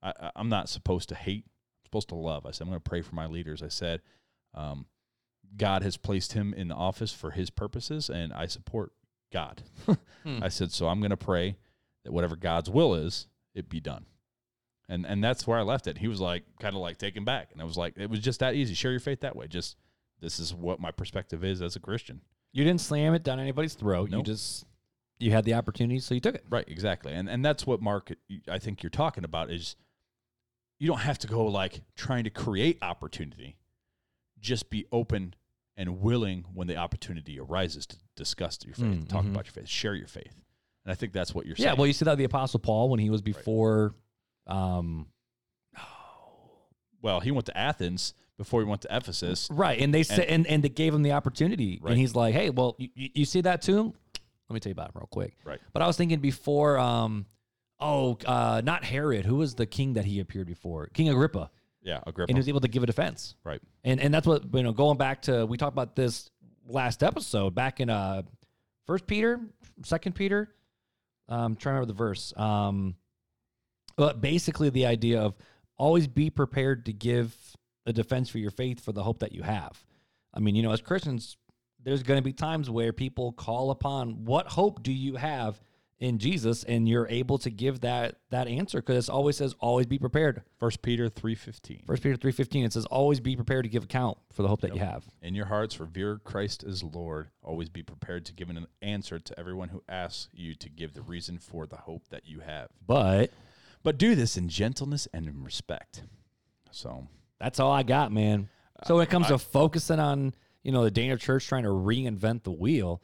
I- I'm not supposed to hate. I'm supposed to love." I said, "I'm going to pray for my leaders." I said, um, "God has placed him in the office for His purposes, and I support God." Hmm. I said, "So I'm going to pray that whatever God's will is, it be done." And and that's where I left it. He was like kind of like taken back, and I was like, it was just that easy. Share your faith that way. Just this is what my perspective is as a Christian. you didn't slam it down anybody's throat. You just you had the opportunity, so you took it. Right, exactly. And and that's what Mark I think you're talking about is you don't have to go like trying to create opportunity. Just be open and willing when the opportunity arises to discuss your faith, Mm, talk mhm. about your faith, share your faith. And I think that's what you're Yeah, saying. well, you see that the Apostle Paul when he was before. Um, well, he went to Athens before he went to Ephesus. Right, and they said, and, and they gave him the opportunity, Right. and he's like, "Hey, well, you, you see that too? Let me tell you about it real quick." Right. But I was thinking before, um, oh, uh, not Herod. Who was the king that he appeared before? King Agrippa, Yeah, Agrippa. and he was able to give a defense. right. And and that's what you know. Going back to we talked about this last episode back in uh, First Peter, Second Peter. Um, trying to remember the verse. Um, but basically the idea of always be prepared to give a defense for your faith for the hope that you have. I mean, you know, as Christians, there's going to be times where people call upon what hope do you have in Jesus, and you're able to give that that answer because it always says always be prepared. First Peter three fifteen. First Peter three fifteen it says always be prepared to give account for the hope that you have. In your hearts, revere Christ as Lord. Always be prepared to give an answer to everyone who asks you to give the reason for the hope that you have. But But do this in gentleness and in respect. So, that's all I got, man. So when it comes to focusing on you know the Dana Church trying to reinvent the wheel,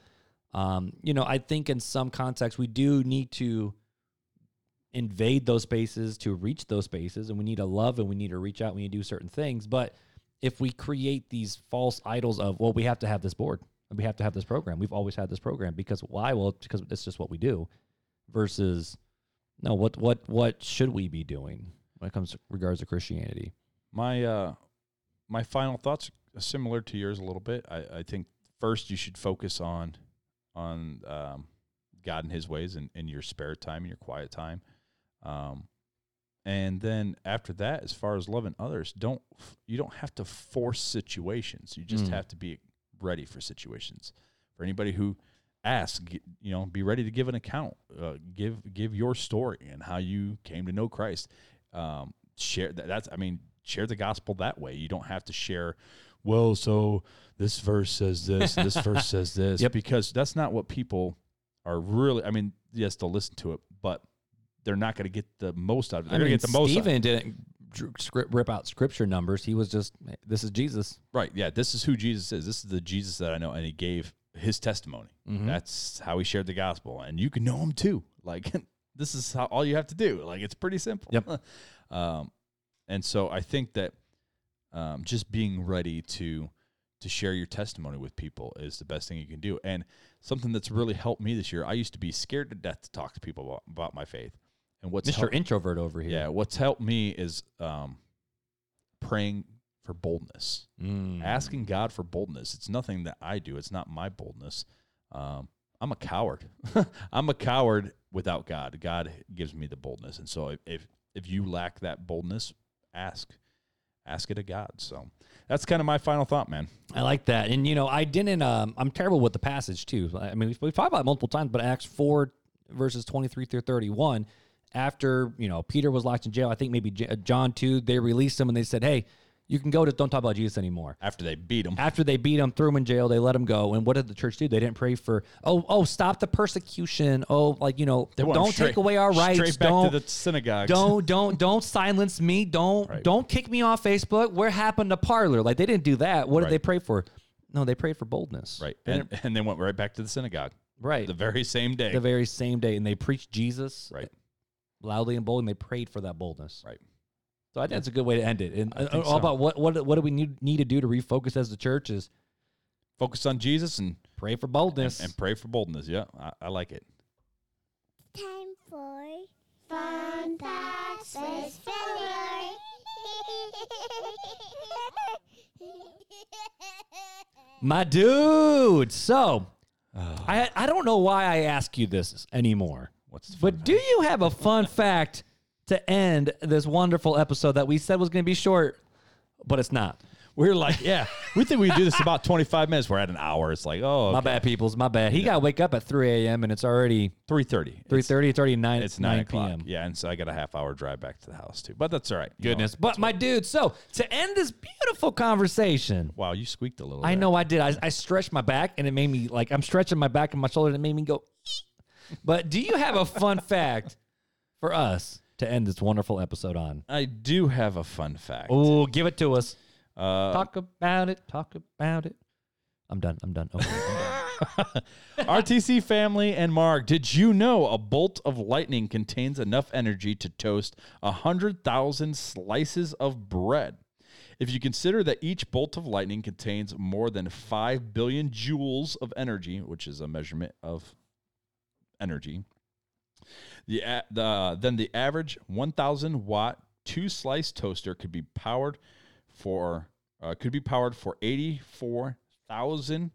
um, you know I think in some contexts we do need to invade those spaces to reach those spaces, and we need to love and we need to reach out. We need to do certain things, but if we create these false idols of well, we have to have this board, we have to have this program. We've always had this program because why? Well, because it's just what we do. Versus, no, what what what should we be doing when it comes to regards to Christianity? my uh, my final thoughts similar to yours a little bit. I, I think first you should focus on on um, God and His ways in, in your spare time, in your quiet time, um, and then after that, as far as loving others, don't you don't have to force situations. You just Mm. have to be ready for situations. For anybody who asks, you know, be ready to give an account. Uh, give give your story and how you came to know Christ. Um, share that. That's I mean, share the gospel that way. You don't have to share. Well, so this verse says this, this verse says this, Yep. because that's not what people are really. I mean, yes, they'll listen to it, but they're not going to get the most out of it. They're I going mean, to get the most. out of it. Stephen didn't script, rip out scripture numbers. He was just, this is Jesus. Right. Yeah. This is who Jesus is. This is the Jesus that I know. And he gave his testimony. Mm-hmm. That's how he shared the gospel. And you can know him too. Like, this is how all you have to do. Like, it's pretty simple. Yep. um, and so I think that um, just being ready to to share your testimony with people is the best thing you can do. And something that's really helped me this year, I used to be scared to death to talk to people about, about my faith. And what's Mr. helped- Introvert over here. yeah, what's helped me is um, praying for boldness, Mm. asking God for boldness. It's nothing that I do. It's not my boldness. Um, I'm a coward. I'm a coward without God. God gives me the boldness, and so if, if if you lack that boldness, ask, ask it of God. So that's kind of my final thought, man. I like that. And, you know, I didn't, um, I'm terrible with the passage too. I mean, we've, we've talked about it multiple times, but Acts 4, verses 23 through 31, after, you know, Peter was locked in jail, I think maybe J- John too, they released him and they said, hey, you can go to, don't talk about Jesus anymore. After they beat him, After they beat him, threw him in jail, they let him go. And what did the church do? They didn't pray for, oh, oh, stop the persecution. Oh, like, you know, They don't straight- take away our rights. Straight back don't, to the synagogues. don't don't don't silence me. Don't Right. don't kick me off Facebook. Where happened to Parler? Like they didn't do that. What Right. did they pray for? No, they prayed for boldness. right, They and, and then went right back to the synagogue right. the very same day. The very same day, and they preached Jesus right, loudly and bold, and they prayed for that boldness. right. So I think that's a good way to end it. And I uh, think all so. about what what what do we need need to do to refocus as the church is Focus on Jesus and pray for boldness. and pray for boldness. Yeah, I, I like it. Time for fun facts with Filler. My dude. So I I don't know why I ask you this anymore. What's the But do you have a fun fact to end this wonderful episode that we said was going to be short, but it's not? We're like, yeah, we think we do this about 25 minutes. We're at an hour. It's like, oh, My bad, peoples. My bad. He got to wake up at 3 a.m. and it's already 3.30. 3.30. It's already 9, It's 9 o'clock. p.m. Yeah, and so I got a half hour drive back to the house, too. But that's all right. You know, Goodness. But my dude, so to end this beautiful conversation, wow, you squeaked a little I know I did. I, I stretched my back and it made me like I'm stretching my back and my shoulder and it made me go. but do you have a fun fact for us to end this wonderful episode on? I do have a fun fact. Oh, give it to us. Uh, Talk about it. Talk about it. I'm done. I'm done. Okay. I'm done. RTC family and Mark, did you know a bolt of lightning contains enough energy to toast 100,000 slices of bread? If you consider that each bolt of lightning contains more than 5 billion joules of energy, which is a measurement of energy, the, a- the then the average 1000 watt two slice toaster could be powered for uh, could be powered for 84,000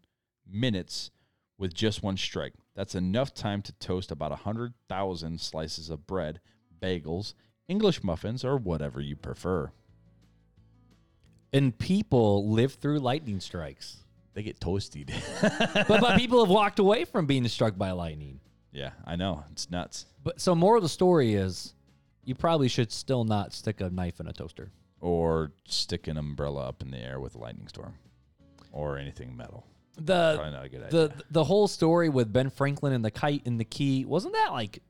minutes with just one strike. That's enough time to toast about 100,000 slices of bread, bagels, English muffins, or whatever you prefer. and people live through lightning strikes. They get toasted. But, but people have walked away from being struck by lightning. Yeah, I know. It's nuts. But so, moral of the story is you probably should still not stick a knife in a toaster. Or stick an umbrella up in the air with a lightning storm or anything metal. The Probably not a good idea. the the whole story with Ben Franklin and the kite and the key wasn't that like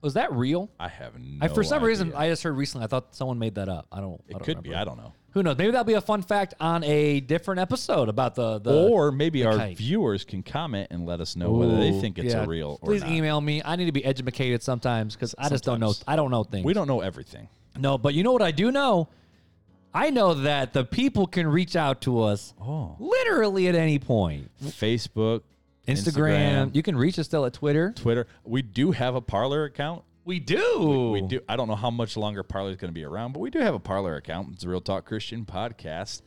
was that real? I have no I, for some reason, idea. I just heard recently. I thought someone made that up. I don't. I it don't could be. remember. I don't know. Who knows? Maybe that'll be a fun fact on a different episode about the the. or maybe the our kite. viewers can comment and let us know whether they think it's yeah. a real or Please not. email me. I need to be educated sometimes because I just don't know. I don't know things. We don't know everything. No, but you know what I do know? I know that the people can reach out to us Oh. literally at any point. Facebook, Instagram. You can reach us still at Twitter. Twitter. We do have a Parler account. We do. We do. I don't know how much longer Parler is going to be around, but we do have a Parler account. It's a Real Talk Christian Podcast.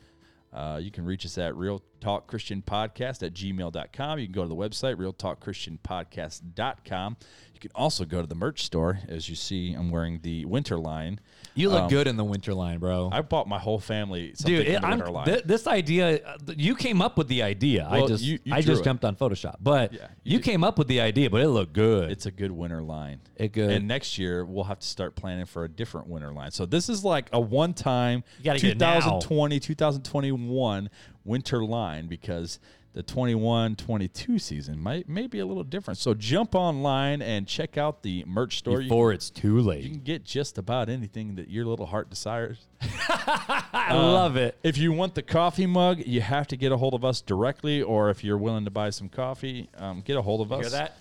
Uh, you can reach us at Real Talk Christian Podcast at gmail.com. You can go to the website, realtalkchristianpodcast.com. You can also go to the merch store. As you see, I'm wearing the winter line. You look Um, good in the winter line, bro. I bought my whole family something Dude, in it, the I'm, line. th- this idea, you came up with the idea. I just, you- you I just it. jumped on Photoshop, but Yeah, you, you came up with the idea, but it looked good. it's a good winter line. It good. And next year we'll have to start planning for a different winter line. So this is like a one-time You gotta get it now. 2020, 2021 winter line because the 21 22 season might may be a little different. So jump online and check out the merch store. You- Before it's too late. you, can get just about anything that your little heart desires. I love it. If you want the coffee mug, you have to get a hold of us directly, or if you're willing to buy some coffee, um, get a hold of us. Hear that?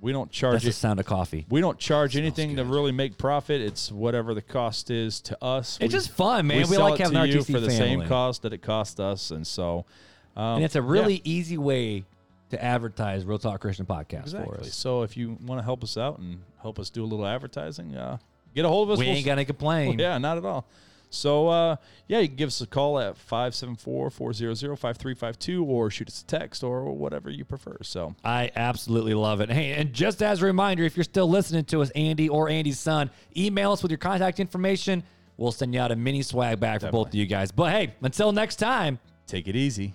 We don't charge That's the sound of coffee. We don't charge anything to really make profit. It's whatever the cost is to us. It's We- just fun, man. We, sell like it having our you for the family. same cost that it cost us, and so. Um, and it's a yeah, really easy way to advertise Real Talk Christian Podcast for us. So if you want to help us out and help us do a little advertising, uh, get a hold of us. We We'll ain't gonna complain. Yeah, not at all. So, uh, yeah, you can give us a call at 574-400-5352 or shoot us a text or whatever you prefer. So, I absolutely love it. Hey, and just as a reminder, if you're still listening to us, Andy or Andy's son, email us with your contact information. We'll send you out a mini swag bag for both of you guys. But hey, until next time, take it easy.